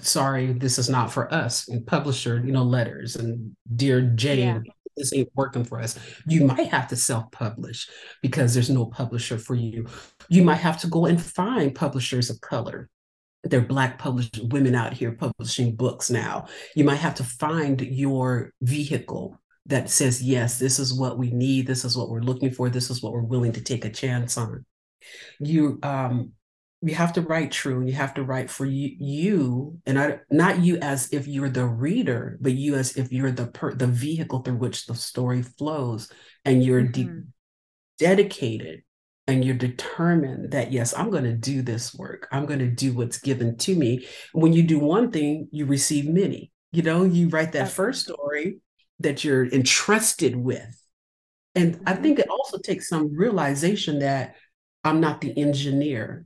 sorry, this is not for us, and publisher, you know, letters and dear Jane, yeah. this ain't working for us. You might have to self-publish because there's no publisher for you. You might have to go and find publishers of color there are black published women out here publishing books now you might have to find your vehicle that says yes this is what we need. This is what we're looking for. This is what we're willing to take a chance on. You um you have to write true and you have to write for you, you and I, not you as if you're the reader but you as if you're the per, the vehicle through which the story flows and you're mm-hmm. de- dedicated and you're determined that yes i'm going to do this work. I'm going to do what's given to me. When you do one thing you receive many. You know you write that first story that you're entrusted with and i mm-hmm. think it also takes some realization that i'm not the engineer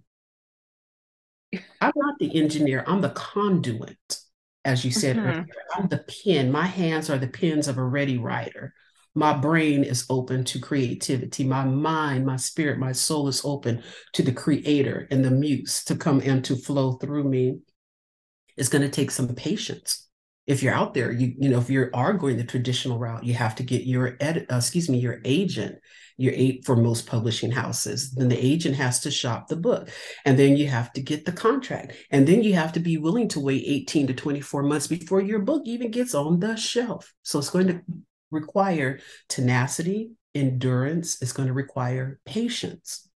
i'm not the engineer i'm the conduit as you said mm-hmm. earlier i'm the pen my hands are the pens of a ready writer my brain is open to creativity. My mind, my spirit, my soul is open to the creator and the muse to come and to flow through me. It's going to take some patience. If you're out there, you you know if you are going the traditional route, you have to get your ed, uh, excuse me, your agent, your eight for most publishing houses. Then the agent has to shop the book, and then you have to get the contract, and then you have to be willing to wait 18 to 24 months before your book even gets on the shelf. So it's going to require tenacity, endurance. It's going to require patience.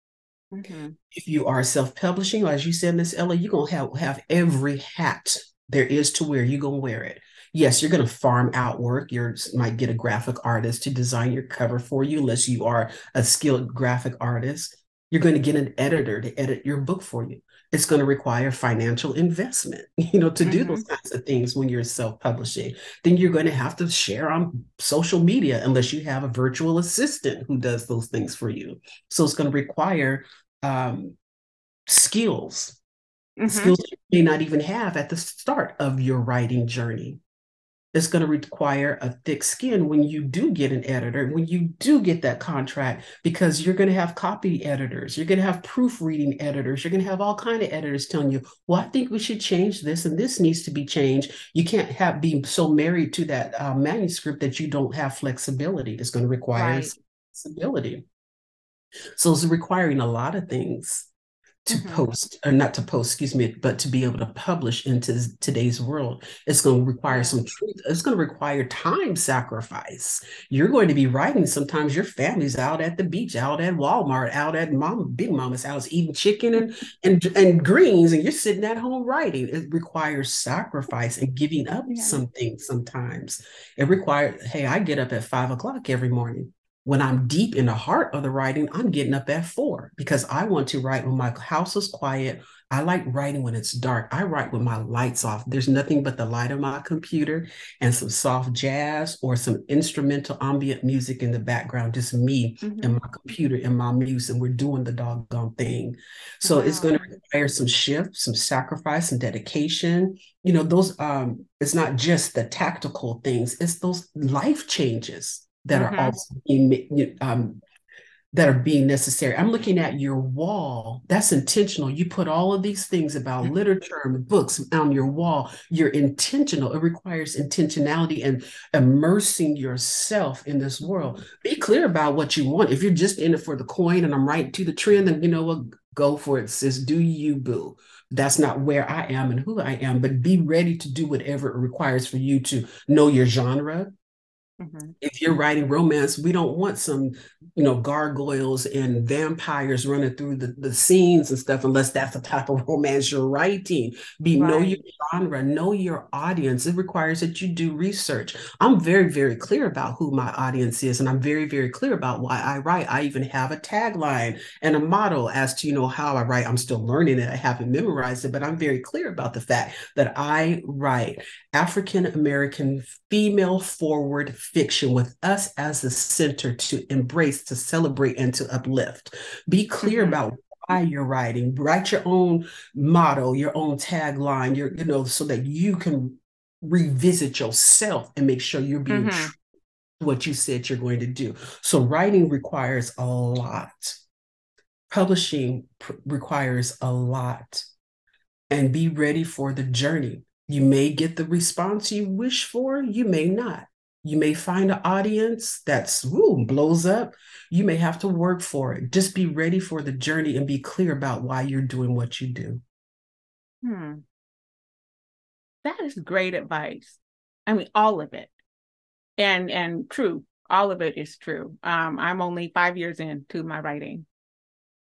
Mm-hmm. If you are self-publishing, as you said, Miss Ella, you're gonna have have every hat there is to wear, you're going to wear it. Yes, you're going to farm out work. You might get a graphic artist to design your cover for you, unless you are a skilled graphic artist. You're going to get an editor to edit your book for you. It's going to require financial investment, you know, to mm-hmm. do those kinds of things when you're self-publishing. Then you're going to have to share on social media unless you have a virtual assistant who does those things for you. So it's going to require um, skills mm-hmm. skills you may not even have at the start of your writing journey. It's going to require a thick skin when you do get an editor, when you do get that contract, because you're going to have copy editors, you're going to have proofreading editors, you're going to have all kind of editors telling you, "Well, I think we should change this, and this needs to be changed." You can't have be so married to that uh, manuscript that you don't have flexibility. It's going to require right. flexibility. So it's requiring a lot of things to mm-hmm. post or not to post excuse me but to be able to publish into today's world it's going to require some truth it's going to require time sacrifice you're going to be writing sometimes your family's out at the beach out at walmart out at mom big mama's house eating chicken and and, and greens and you're sitting at home writing it requires sacrifice and giving up yeah. something sometimes it requires hey i get up at five o'clock every morning when I'm deep in the heart of the writing, I'm getting up at four because I want to write when my house is quiet. I like writing when it's dark. I write with my lights off. There's nothing but the light of my computer and some soft jazz or some instrumental ambient music in the background, just me mm-hmm. and my computer and my muse, and we're doing the doggone thing. So wow. it's going to require some shift, some sacrifice, some dedication. You know, those um, it's not just the tactical things, it's those life changes that mm-hmm. are also being um, that are being necessary. I'm looking at your wall. That's intentional. You put all of these things about mm-hmm. literature and books on your wall. You're intentional. It requires intentionality and immersing yourself in this world. Be clear about what you want. If you're just in it for the coin and I'm right to the trend, then you know what? Go for it, sis. Do you, boo. That's not where I am and who I am, but be ready to do whatever it requires for you to know your genre, Mm-hmm. If you're writing romance, we don't want some, you know, gargoyles and vampires running through the, the scenes and stuff, unless that's the type of romance you're writing. Be right. know your genre, know your audience. It requires that you do research. I'm very, very clear about who my audience is, and I'm very, very clear about why I write. I even have a tagline and a motto as to, you know, how I write. I'm still learning it. I haven't memorized it, but I'm very clear about the fact that I write African American female forward fiction with us as the center to embrace, to celebrate, and to uplift. Be clear mm-hmm. about why you're writing. Write your own motto, your own tagline, your, you know, so that you can revisit yourself and make sure you're being mm-hmm. true to what you said you're going to do. So writing requires a lot. Publishing pr- requires a lot. And be ready for the journey. You may get the response you wish for, you may not. You may find an audience that's ooh, blows up. You may have to work for it. Just be ready for the journey and be clear about why you're doing what you do. Hmm. That is great advice. I mean, all of it. And and true. All of it is true. Um, I'm only five years into my writing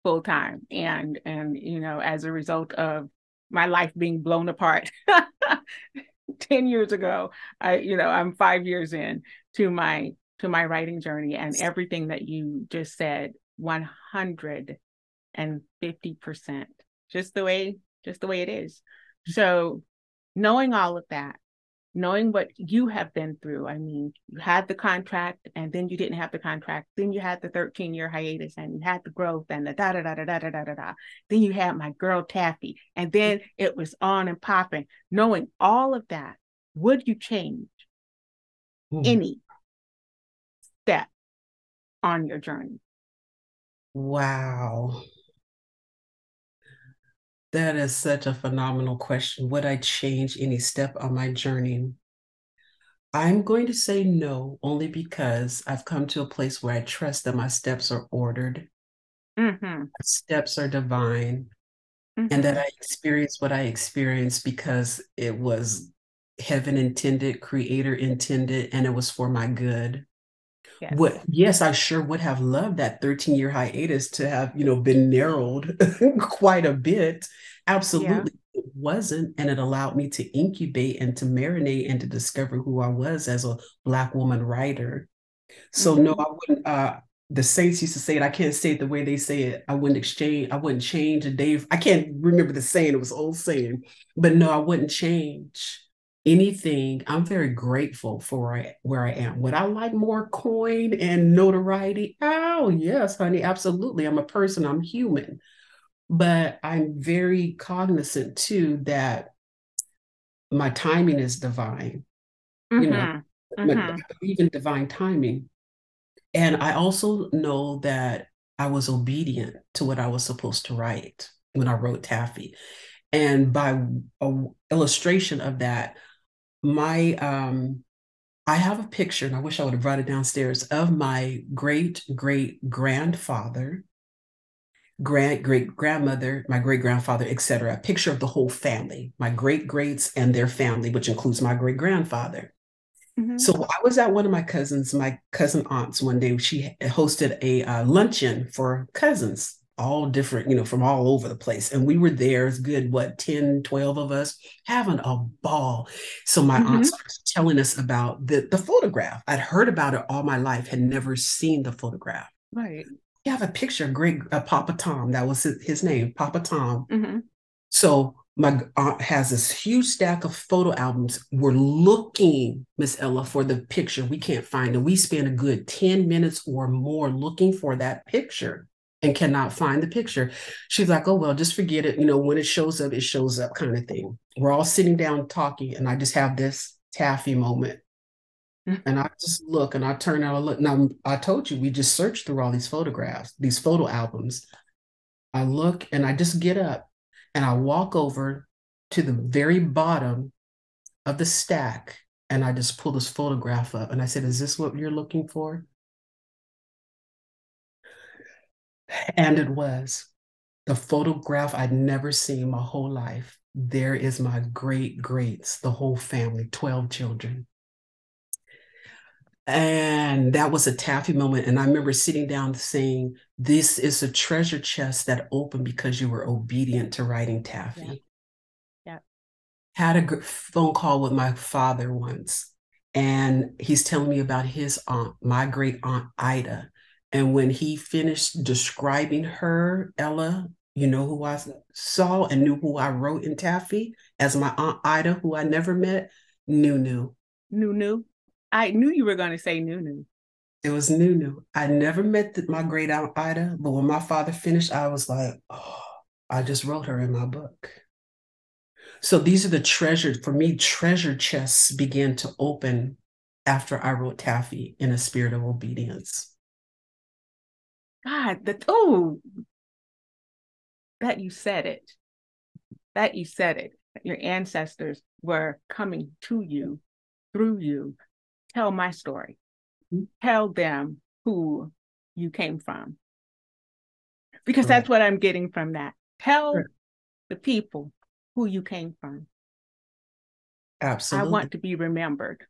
full time. And and you know, as a result of my life being blown apart 10 years ago i you know i'm five years in to my to my writing journey and everything that you just said 150% just the way just the way it is. Mm. So knowing all of that knowing what you have been through. I mean, you had the contract and then you didn't have the contract. Then you had the 13 year hiatus and you had the growth and the da da da da da da da da. Then you had my girl Taffy. And then it was on and popping. Knowing all of that, would you change hmm. any step on your journey? Wow. That is such a phenomenal question. Would I change any step on my journey? I'm going to say no, only because I've come to a place where I trust that my steps are ordered, mm-hmm. steps are divine, mm-hmm. and that mm-hmm. I experience what I experienced because it was heaven intended, creator intended, and it was for my good. Yes. What yes, I sure would have loved that 13 year hiatus to have, you know, been narrowed quite a bit. Absolutely. Yeah. It wasn't. And it allowed me to incubate and to marinate and to discover who I was as a black woman writer. So mm-hmm. no, I wouldn't uh the saints used to say it. I can't say it the way they say it. I wouldn't exchange, I wouldn't change a day. I can't remember the saying, it was old saying, but no, I wouldn't change anything, I'm very grateful for where I, am. Would I like more coin and notoriety? Oh, yes, honey, absolutely. I'm a person, I'm human. But I'm very cognizant too that my timing is divine. Mm-hmm. You know, mm-hmm. I believe in divine timing. And I also know that I was obedient to what I was supposed to write when I wrote Taffy. And by a illustration of that, my um I have a picture, and I wish I would have brought it downstairs of my great great grandfather, grand great grandmother, my great grandfather, etc. A picture of the whole family, my great greats and their family, which includes my great grandfather. Mm-hmm. So I was at one of my cousins, my cousin aunts, one day. She hosted a uh, luncheon for cousins all different, you know, from all over the place. And we were there, as good, what, 10, 12 of us, having a ball. So my mm-hmm. aunt started telling us about the, the photograph. I'd heard about it all my life, had never seen the photograph. Right. You have a picture of great uh, Papa Tom. That was his, his name, Papa Tom. Mm-hmm. So my aunt has this huge stack of photo albums. We're looking, Miss Ella, for the picture. We can't find it. We spend a good 10 minutes or more looking for that picture and cannot find the picture. She's like, oh, well, just forget it. You know, when it shows up, it shows up kind of thing. We're all sitting down talking, and I just have this taffy moment. Mm-hmm. And I just look and I turn out a look. Now, I told you, we just searched through all these photographs, these photo albums. I look and I just get up and I walk over to the very bottom of the stack and I just pull this photograph up. And I said, Is this what you're looking for? And it was the photograph I'd never seen my whole life. There is my great greats, the whole family, 12 children. And that was a taffy moment. And I remember sitting down saying, This is a treasure chest that opened because you were obedient to writing taffy. Yeah. yeah. Had a phone call with my father once, and he's telling me about his aunt, my great aunt Ida, and when he finished describing her, Ella, you know who I saw and knew who I wrote in Taffy as my Aunt Ida, who I never met, Nunu. Nunu. I knew you were going to say Nunu. It was Nunu. I never met the, my great aunt Ida, but when my father finished, I was like, oh, I just wrote her in my book. So these are the treasured, for me, treasure chests began to open after I wrote Taffy in a spirit of obedience. God, that oh, that you said it. That you said it. Your ancestors were coming to you through you. Tell my story. Mm-hmm. Tell them who you came from. Because right. that's what I'm getting from that. Tell right. the people who you came from. Absolutely. I want to be remembered.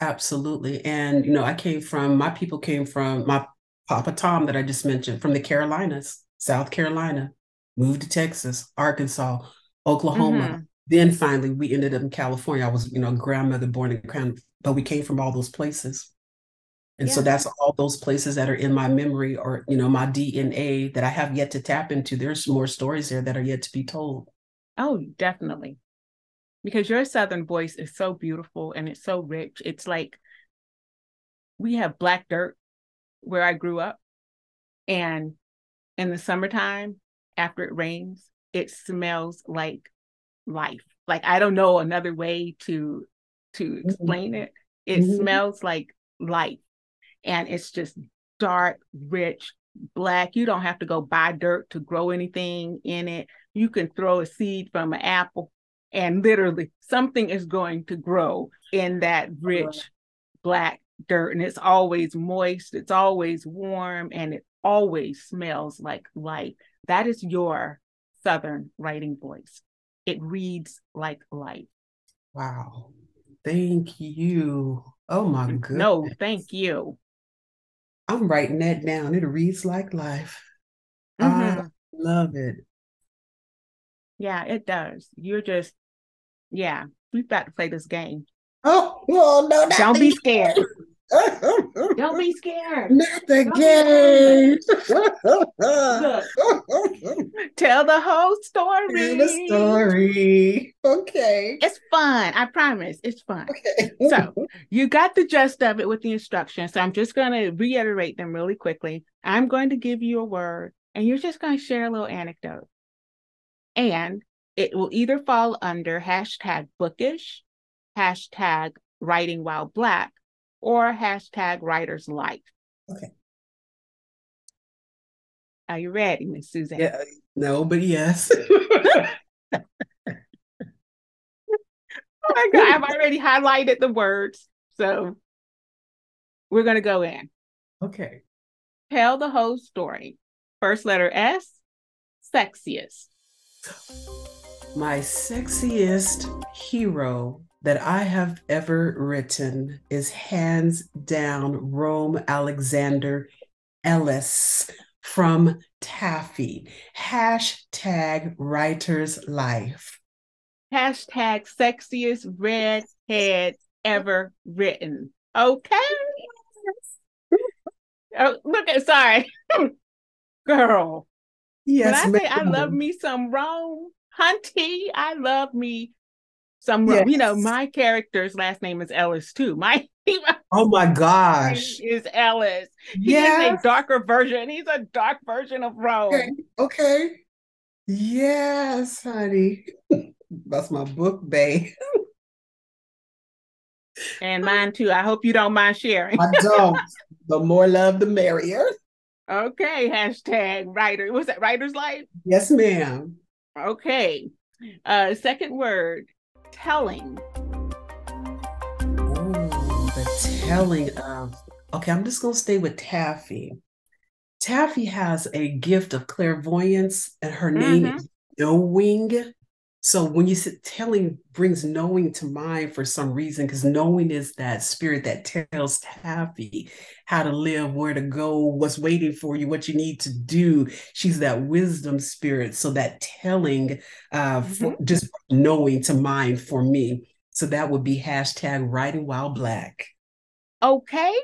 Absolutely. And, you know, I came from, my people came from, my Papa Tom that I just mentioned from the Carolinas, South Carolina, moved to Texas, Arkansas, Oklahoma. Mm-hmm. Then finally we ended up in California. I was, you know, grandmother born in Crown, but we came from all those places. And yeah. so that's all those places that are in my memory or, you know, my DNA that I have yet to tap into. There's more stories there that are yet to be told. Oh, definitely. Because your Southern voice is so beautiful and it's so rich. It's like we have black dirt where I grew up. And in the summertime, after it rains, it smells like life. Like I don't know another way to to mm-hmm. explain mm-hmm. it. It mm-hmm. smells like life. And it's just dark, rich, black. You don't have to go buy dirt to grow anything in it. You can throw a seed from an apple And literally, something is going to grow in that rich black dirt. And it's always moist, it's always warm, and it always smells like life. That is your Southern writing voice. It reads like life. Wow. Thank you. Oh my goodness. No, thank you. I'm writing that down. It reads like life. Mm-hmm. I love it. Yeah, it does. You're just, yeah, we've got to play this game. Oh, well, no, don't be scared. Don't be scared. Not the game. Tell the whole story. Tell the story. Okay. It's fun. I promise. It's fun. Okay. so you got the gist of it with the instructions. So I'm just going to reiterate them really quickly. I'm going to give you a word and you're just going to share a little anecdote. And it will either fall under hashtag bookish, hashtag writing while black, or hashtag writer's life. Okay. Are you ready, Miss Suzanne? Yeah, no, but yes. oh my God, I've already highlighted the words. So we're going to go in. Okay. Tell the whole story. First letter S, sexiest. My sexiest hero that I have ever written is hands down Rome Alexander Ellis from Taffy. Hashtag writer's life. Hashtag sexiest redhead ever written. Okay. oh, look at sorry. Girl. Yes. When I say I love me some Rome, Hunty, I love me some yes. you know my character's last name is ellis too. My oh my gosh. is ellis. He yes. is a darker version. He's a dark version of rome. Okay, okay. yes honey. That's my book babe. And mine too. I hope you don't mind sharing. I don't. The more love the merrier. Okay hashtag writer was that writer's life? Yes ma'am. Okay uh second word telling? Oh, the telling of. Okay, I'm just going to stay with Taffy. Taffy has a gift of clairvoyance, and her name mm-hmm. is knowing. So when you said telling brings knowing to mind for some reason, because knowing is that spirit that tells Taffy how to live, where to go, what's waiting for you, what you need to do. She's that wisdom spirit. So that telling, uh, mm-hmm. for, just knowing to mind for me. So that would be hashtag writing while black. Okay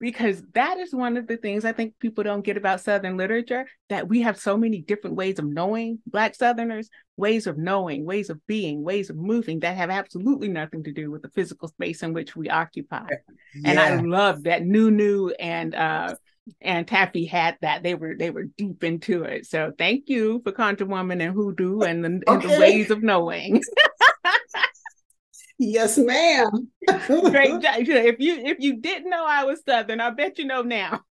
because that is one of the things I think people don't get about Southern literature that we have so many different ways of knowing Black Southerners, ways of knowing, ways of being, ways of moving that have absolutely nothing to do with the physical space in which we occupy. Yeah. And I love that Nunu and uh, and Taffy had that. They were they were deep into it. So thank you for Conjure Woman and Hoodoo and the, okay. and the ways of knowing. Yes, ma'am. Great job. If you if you didn't know I was Southern, I bet you know now.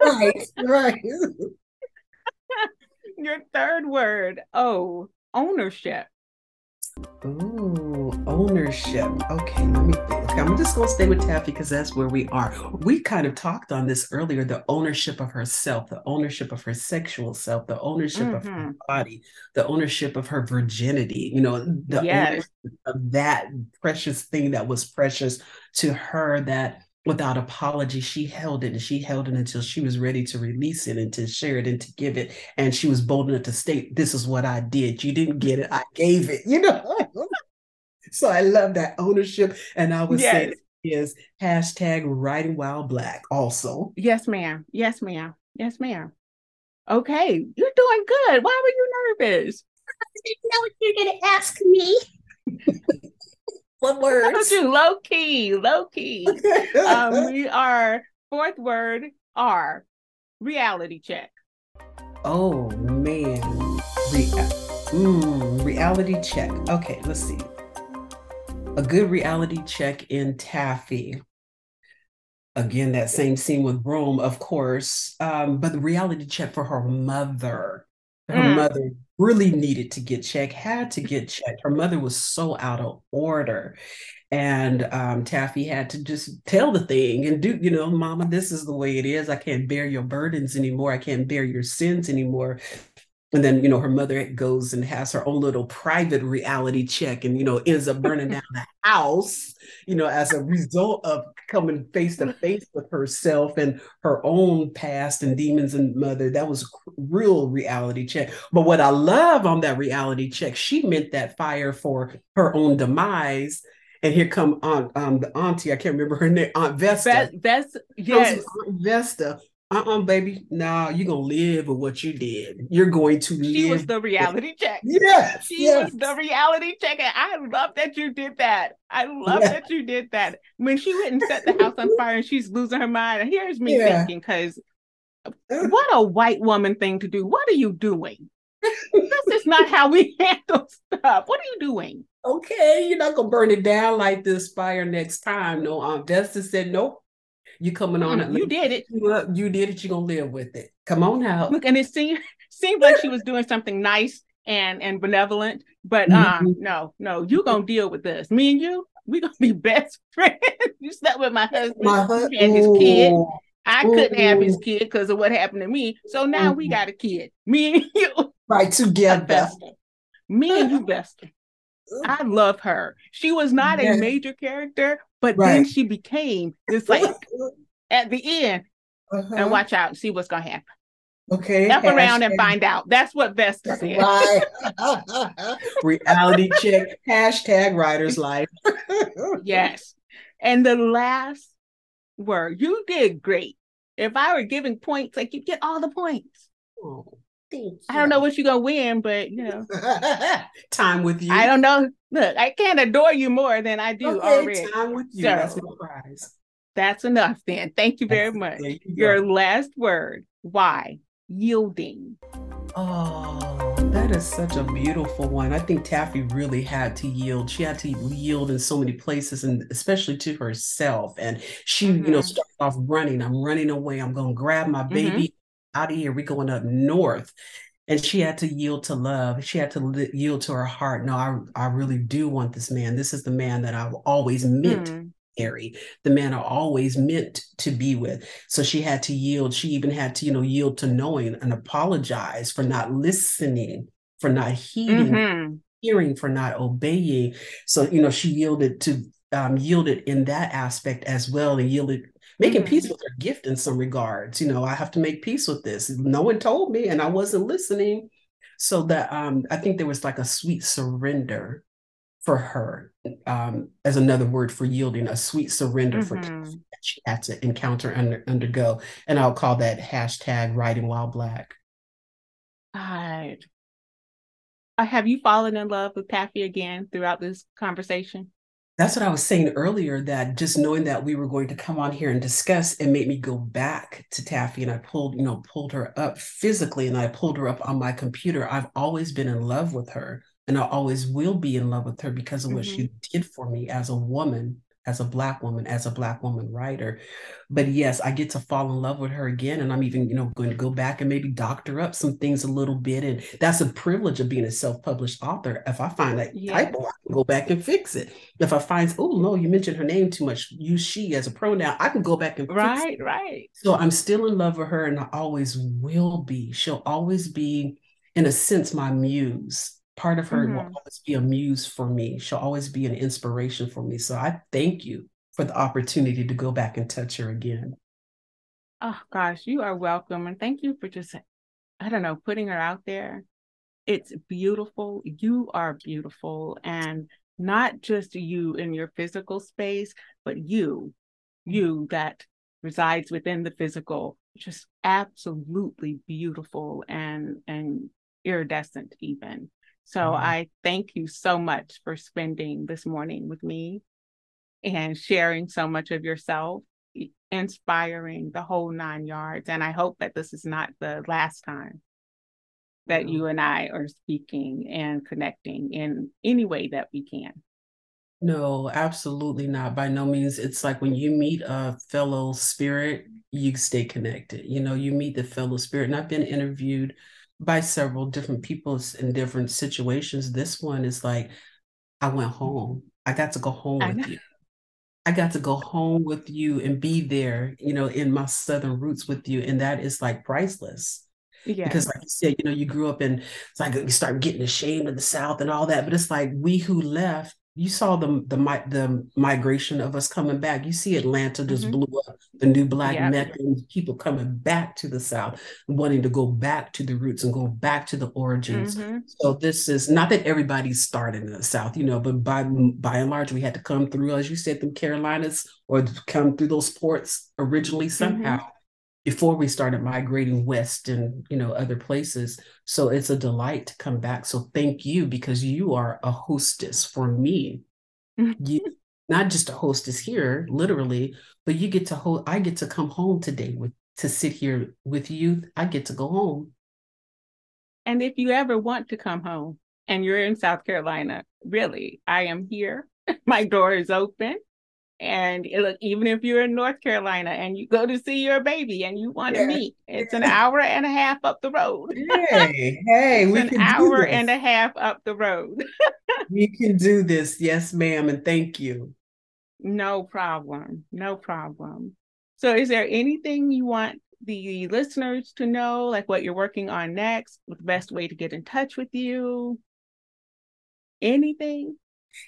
right, right. Your third word, oh, ownership. Ooh, ownership. Okay, let me think. Okay, I'm just gonna stay with Taffy because that's where we are. We kind of talked on this earlier, the ownership of herself, the ownership of her sexual self, the ownership mm-hmm. of her mm-hmm. body, the ownership of her virginity, you know, the yes. of that precious thing that was precious to her that without apology she held it and she held it until she was ready to release it and to share it and to give it and she was bold enough to state this is what i did you didn't get it i gave it you know so i love that ownership and i would yes. say is hashtag writing while black also yes ma'am yes ma'am yes ma'am okay you're doing good why were you nervous i didn't know what you were going to ask me What words? You low key, low key. um, we are fourth word R, reality check. Oh man, Re- mm, reality check. Okay, let's see. A good reality check in Taffy. Again, that same scene with Rome, of course, um, but the reality check for her mother her mm. mother really needed to get checked, had to get checked. Her mother was so out of order. And um, Taffy had to just tell the thing and do, you know, Mama, this is the way it is. I can't bear your burdens anymore. I can't bear your sins anymore and then you know her mother goes and has her own little private reality check and you know ends up burning down the house you know as a result of coming face to face with herself and her own past and demons and mother. That was a real reality check. But what i love on that reality check she meant that fire for her own demise. And here come Aunt um the auntie I can't remember her name Aunt Vesta. Vesta, yes, Aunt Vesta uh-uh, baby. No, you're gonna live with what you did. You're going to she live. was the reality check. Yes. She yes. was the reality check. And I love that you did that. I love yeah. that you did that. When she went and set the house on fire and she's losing her mind. And here's me yeah. thinking, because what a white woman thing to do. What are you doing? this is not how we handle stuff. What are you doing? Okay, you're not gonna burn it down like this fire next time. No, um, Vesta said, Nope, you coming on mm, You did it. You, you did it. You're gonna live with it. Come on out. Look, and it seemed seemed like she was doing something nice and and benevolent, but um, mm-hmm. no, no, you gonna deal with this. Me and you, we gonna be best friends. you slept with my husband. My husband and his kid. I Ooh. couldn't have his kid because of what happened to me. So now mm-hmm. we got a kid. Me and you. Right together. Best. Me and you best. I love her. She was not a major character, but right. then she became this like at the end. Uh-huh. And watch out and see what's gonna happen. Okay. Step around and find out. That's what Vesta said. Right. Reality check. Hashtag writer's life. yes. And the last word, you did great. If I were giving points, like you get all the points. Oh. I don't know what you're gonna win, but you know, time with you. I don't know. Look, I can't adore you more than I do okay, already. Time with you. So, that's a prize. That's enough then. Thank you very much. You Your go. last word. Why? Yielding. Oh, that is such a beautiful one. I think Taffy really had to yield. She had to yield in so many places, and especially to herself. And she, mm-hmm. you know, mm-hmm. started off running. I'm running away. I'm going to grab my mm-hmm. Out of here. We're going up north. And she had to yield to love. She had to li- yield to her heart. No, I, I really do want this man. This is the man that I've always meant mm. marry, the man I always meant to be with. So she had to yield. She even had to, you know, yield to knowing and apologize for not listening, for not heeding, mm-hmm. hearing, for not obeying. So, you know, she yielded to um, yielded in that aspect as well and yielded making mm-hmm. peace with her gift in some regards. You know, I have to make peace with this. No one told me, and I wasn't listening. So that um, I think there was like a sweet surrender for her, um, as another word for yielding, a sweet surrender mm-hmm. for that she had to encounter and under, undergo. And I'll call that hashtag writing while black. God. Uh, have you fallen in love with Taffy again throughout this conversation? That's what I was saying earlier that just knowing that we were going to come on here and discuss it made me go back to Taffy and I pulled, you know, pulled her up physically and I pulled her up on my computer. I've always been in love with her and I always will be in love with her because of what mm-hmm. she did for me as a woman as a black woman as a black woman writer. But yes i get to fall in love with her again and i'm even you know going to go back and maybe doctor up some things a little bit and that's a privilege of being a self-published author. If i find that typo i can go back and fix it. If i find oh no you mentioned her name too much use she as a pronoun i can go back and right it. right. So i'm still in love with her and i always will be. She'll always be in a sense my muse part of her mm-hmm. will always be a muse for me. She'll always be an inspiration for me. So I thank you for the opportunity to go back and touch her again. Oh gosh, you are welcome. And thank you for just, I don't know, putting her out there. It's beautiful. You are beautiful. And not just you in your physical space, but you, you that resides within the physical, just absolutely beautiful and and iridescent even. So mm-hmm. I thank you so much for spending this morning with me and sharing so much of yourself, inspiring the whole nine yards. And I hope that this is not the last time that mm-hmm. you and I are speaking and connecting in any way that we can. No, absolutely not. By no means. It's like when you meet a fellow spirit, you stay connected. You know, you meet the fellow spirit. And I've been interviewed by several different people in different situations. This one is like, I went home. I got to go home with you. I got to go home with you and be there, you know, in my Southern roots with you. And that is like priceless. Yeah. Because, like you said, you know, you grew up in, it's like you start getting ashamed of the South and all that. But it's like we who left you saw the the the migration of us coming back. You see Atlanta just mm-hmm. blew up, the new black yep. people coming back to the South, wanting to go back to the roots and go back to the origins. Mm-hmm. So this is not that everybody started in the South, you know, but by by and large, we had to come through, as you said, the Carolinas or come through those ports originally somehow. Mm-hmm before we started migrating west and you know other places. So it's a delight to come back. So thank you because you are a hostess for me. You not just a hostess here literally but you get to hold i get to come home today with to sit here with you. I get to go home. And if you ever want to come home and you're in south carolina really i am here. My door is open and look, even if you're in North Carolina and you go to see your baby and you want to meet, it's an hour and a half up the road. Hey, hey, we an hour and a half up the road. we can do this. Yes, ma'am. And thank you. No problem. No problem. So is there anything you want the listeners to know, like what you're working on next, the best way to get in touch with you? Anything?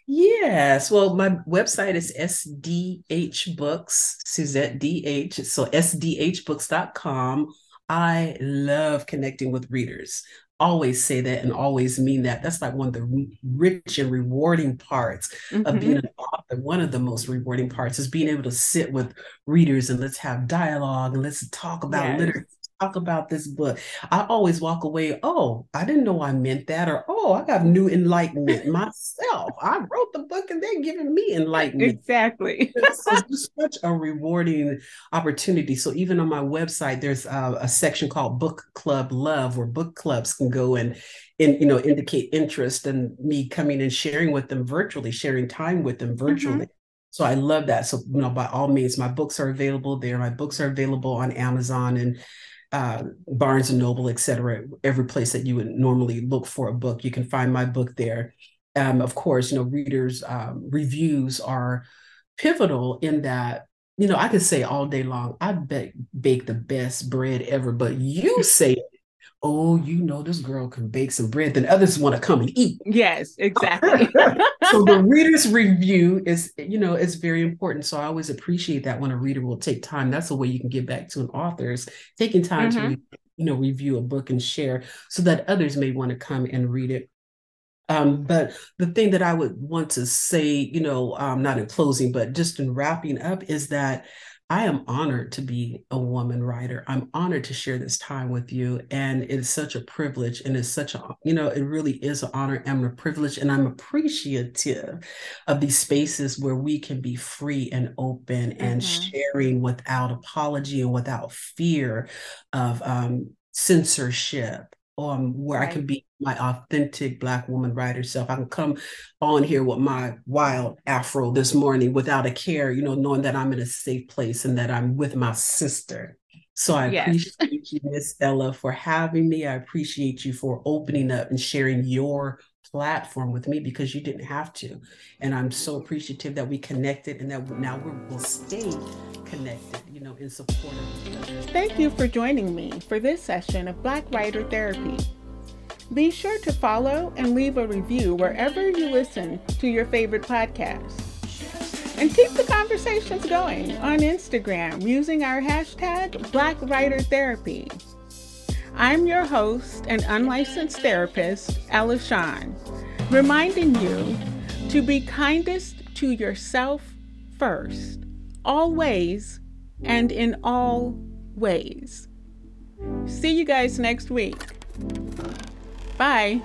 Yes. Well, my website is SDH Books, Suzette DH. So SDHbooks.com. I love connecting with readers. Always say that and always mean that. That's like one of the rich and rewarding parts mm-hmm. of being mm-hmm. an author. One of the most rewarding parts is being able to sit with readers and let's have dialogue and let's talk about yes. literature talk about this book. I always walk away, oh, I didn't know I meant that, or oh, I got new enlightenment myself. I wrote the book and they're giving me enlightenment. Exactly. so it's such a rewarding opportunity. So even on my website, there's a, a section called Book Club Love, where book clubs can go and in, you know indicate interest in me coming and sharing with them virtually, sharing time with them virtually. Mm-hmm. So I love that. So, you know, by all means, my books are available there. My books are available on Amazon and uh, Barnes and Noble, et cetera, every place that you would normally look for a book, you can find my book there. Um, of course, you know, readers' um, reviews are pivotal in that you know, I could say all day long, I bet bake the best bread ever, but you say oh, you know, this girl can bake some bread, then others want to come and eat. Yes, exactly. so the reader's review is, you know, is very important. So I always appreciate that when a reader will take time. That's the way you can get back to an author is taking time mm-hmm. to, you know, review a book and share so that others may want to come and read it. Um, but the thing that I would want to say, you know, um, not in closing, but just in wrapping up, is that I am honored to be a woman writer. I'm honored to share this time with you. And it's such a privilege. And it's such a, you know, it really is an honor and a privilege. And I'm appreciative of these spaces where we can be free and open mm-hmm. and sharing without apology and without fear of um, censorship um, where right. I can be my authentic Black woman writer self. I can come on here with my wild afro this morning without a care, you know, knowing that I'm in a safe place and that I'm with my sister. So I yes. appreciate you, Miss Ella, for having me. I appreciate you for opening up and sharing your platform with me because you didn't have to. And I'm so appreciative that we connected and that now we will stay connected, you know, in support of each other. Thank you for joining me for this session of Black Writer Therapy. Be sure to follow and leave a review wherever you listen to your favorite podcast. And keep the conversations going on Instagram using our hashtag Black Writer Therapy. I'm your host and unlicensed therapist, Ella reminding you to be kindest to yourself first, always and in all ways. See you guys next week. Bye.